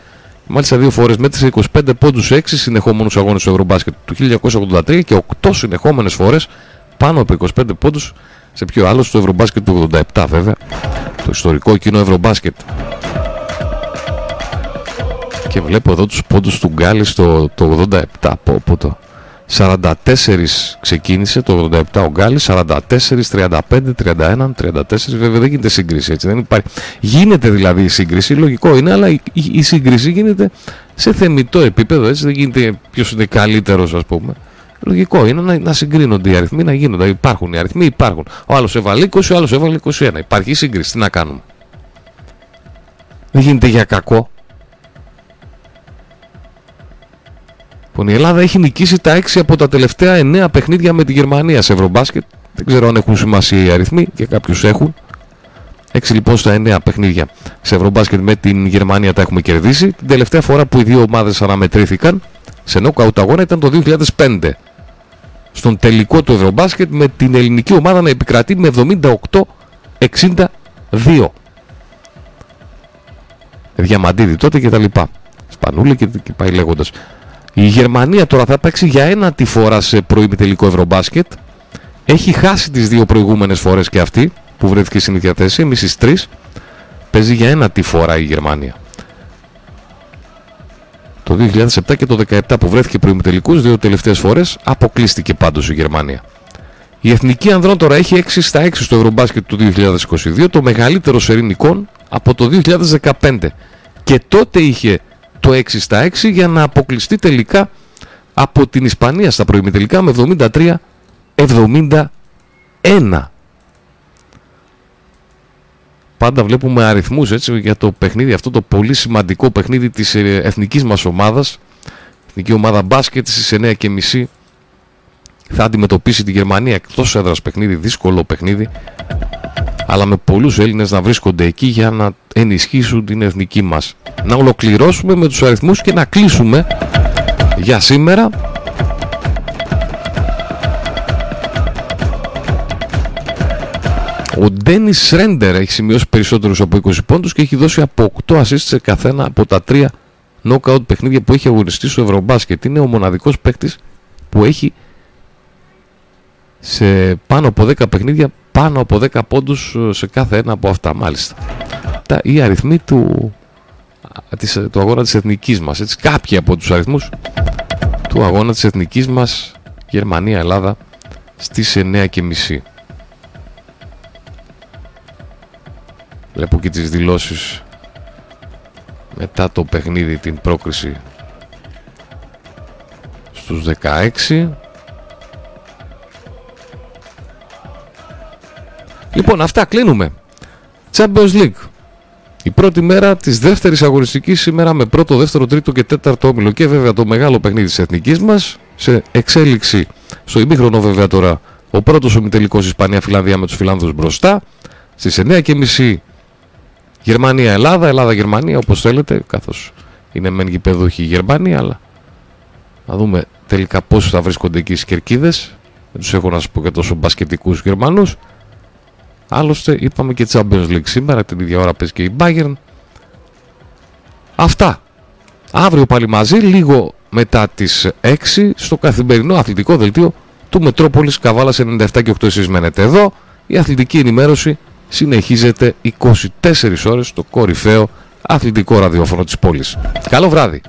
Μάλιστα δύο φορές μέτρησε 25 πόντους σε 6 συνεχόμενους αγώνες του Ευρωμπάσκετ του 1983 και 8 συνεχόμενες φορές πάνω από 25 πόντους σε πιο άλλο στο Ευρωμπάσκετ του 87 βέβαια. Το ιστορικό κοινό Ευρωμπάσκετ. Και βλέπω εδώ τους πόντους του Γκάλη στο το 87 από, από το 44 ξεκίνησε το 87 ο Γκάλης, 44, 35, 31, 34 βέβαια δεν γίνεται σύγκριση έτσι δεν υπάρχει. Γίνεται δηλαδή η σύγκριση, λογικό είναι αλλά η, η, σύγκριση γίνεται σε θεμητό επίπεδο έτσι δεν γίνεται ποιος είναι καλύτερος ας πούμε. Λογικό είναι να, να συγκρίνονται οι αριθμοί, να γίνονται. Υπάρχουν οι αριθμοί, υπάρχουν. Ο άλλος έβαλε 20, ο άλλος έβαλε 21. Υπάρχει σύγκριση, τι να κάνουμε. Δεν γίνεται για κακό. Λοιπόν, η Ελλάδα έχει νικήσει τα 6 από τα τελευταία 9 παιχνίδια με τη Γερμανία σε Ευρωμπάσκετ. Δεν ξέρω αν έχουν σημασία οι αριθμοί και κάποιους έχουν. 6 λοιπόν στα 9 παιχνίδια σε Ευρωμπάσκετ με την Γερμανία τα έχουμε κερδίσει. Την τελευταία φορά που οι δύο ομάδες αναμετρήθηκαν σε νόκαουτ αγώνα ήταν το 2005. Στον τελικό του Ευρωμπάσκετ με την ελληνική ομάδα να επικρατεί με 78-62. Διαμαντίδη τότε και τα λοιπά. Σπανούλη και, και πάει λέγοντας. Η Γερμανία τώρα θα παίξει για ένα τη φορά σε προημιτελικό Ευρωμπάσκετ. Έχει χάσει τις δύο προηγούμενες φορές και αυτή που βρέθηκε στην ίδια θέση, εμείς στις τρεις. Παίζει για ένα τη φορά η Γερμανία. Το 2007 και το 2017 που βρέθηκε προημιτελικούς, δύο τελευταίες φορές, αποκλείστηκε πάντως η Γερμανία. Η Εθνική Ανδρών τώρα έχει 6 στα 6 στο Ευρωμπάσκετ του 2022, το μεγαλύτερο σερινικών από το 2015. Και τότε είχε το 6 στα 6 για να αποκλειστεί τελικά από την Ισπανία στα προημιτελικά με 73-71. Πάντα βλέπουμε αριθμούς έτσι, για το παιχνίδι αυτό το πολύ σημαντικό παιχνίδι της ε, εθνικής μας ομάδας. Η εθνική ομάδα μπάσκετ στις 9.30 θα αντιμετωπίσει τη Γερμανία εκτός έδρας παιχνίδι, δύσκολο παιχνίδι αλλά με πολλούς Έλληνες να βρίσκονται εκεί για να ενισχύσουν την εθνική μας. Να ολοκληρώσουμε με τους αριθμούς και να κλείσουμε για σήμερα. Ο Ντένις Σρέντερ έχει σημειώσει περισσότερους από 20 πόντους και έχει δώσει από 8 assists σε καθένα από τα τρία knockout παιχνίδια που έχει αγωνιστεί στο Ευρωμπάσκετ. Είναι ο μοναδικός παίκτης που έχει σε πάνω από 10 παιχνίδια πάνω από 10 πόντους ε, σε κάθε ένα από αυτά μάλιστα. Τα, οι αριθμοί του, της, του αγώνα της εθνικής μας, έτσι, κάποιοι από τους αριθμούς του αγώνα της εθνικής μας Γερμανία-Ελλάδα στις 9.30. Βλέπω και τις δηλώσεις μετά το παιχνίδι την πρόκριση στους 16 Λοιπόν αυτά κλείνουμε Champions League η πρώτη μέρα της δεύτερης αγωνιστικής σήμερα με πρώτο, δεύτερο, τρίτο και τέταρτο όμιλο και βέβαια το μεγάλο παιχνίδι της εθνικής μας σε εξέλιξη στο ημίχρονο βέβαια τώρα ο πρώτος ομιτελικός Ισπανία-Φιλανδία με τους Φιλάνδους μπροστά. Στις 9.30 Γερμανία-Ελλάδα, Ελλάδα-Γερμανία όπως θέλετε, καθώς είναι μεν γηπεδούχοι η Γερμανία, αλλά να δούμε τελικά πόσου θα βρίσκονται εκεί στι κερκίδε. Δεν τους έχω να σα πω και τόσο μπασκετικούς Γερμανούς. Άλλωστε είπαμε και Champions League σήμερα, την ίδια ώρα παίζει και η Bayern. Αυτά. Αύριο πάλι μαζί, λίγο μετά τις 6, στο καθημερινό αθλητικό δελτίο του Μετρόπολης Καβάλας 97 και 8 εσείς μένετε εδώ. Η αθλητική ενημέρωση συνεχίζεται 24 ώρες στο κορυφαίο αθλητικό ραδιόφωνο της πόλης. Καλό βράδυ!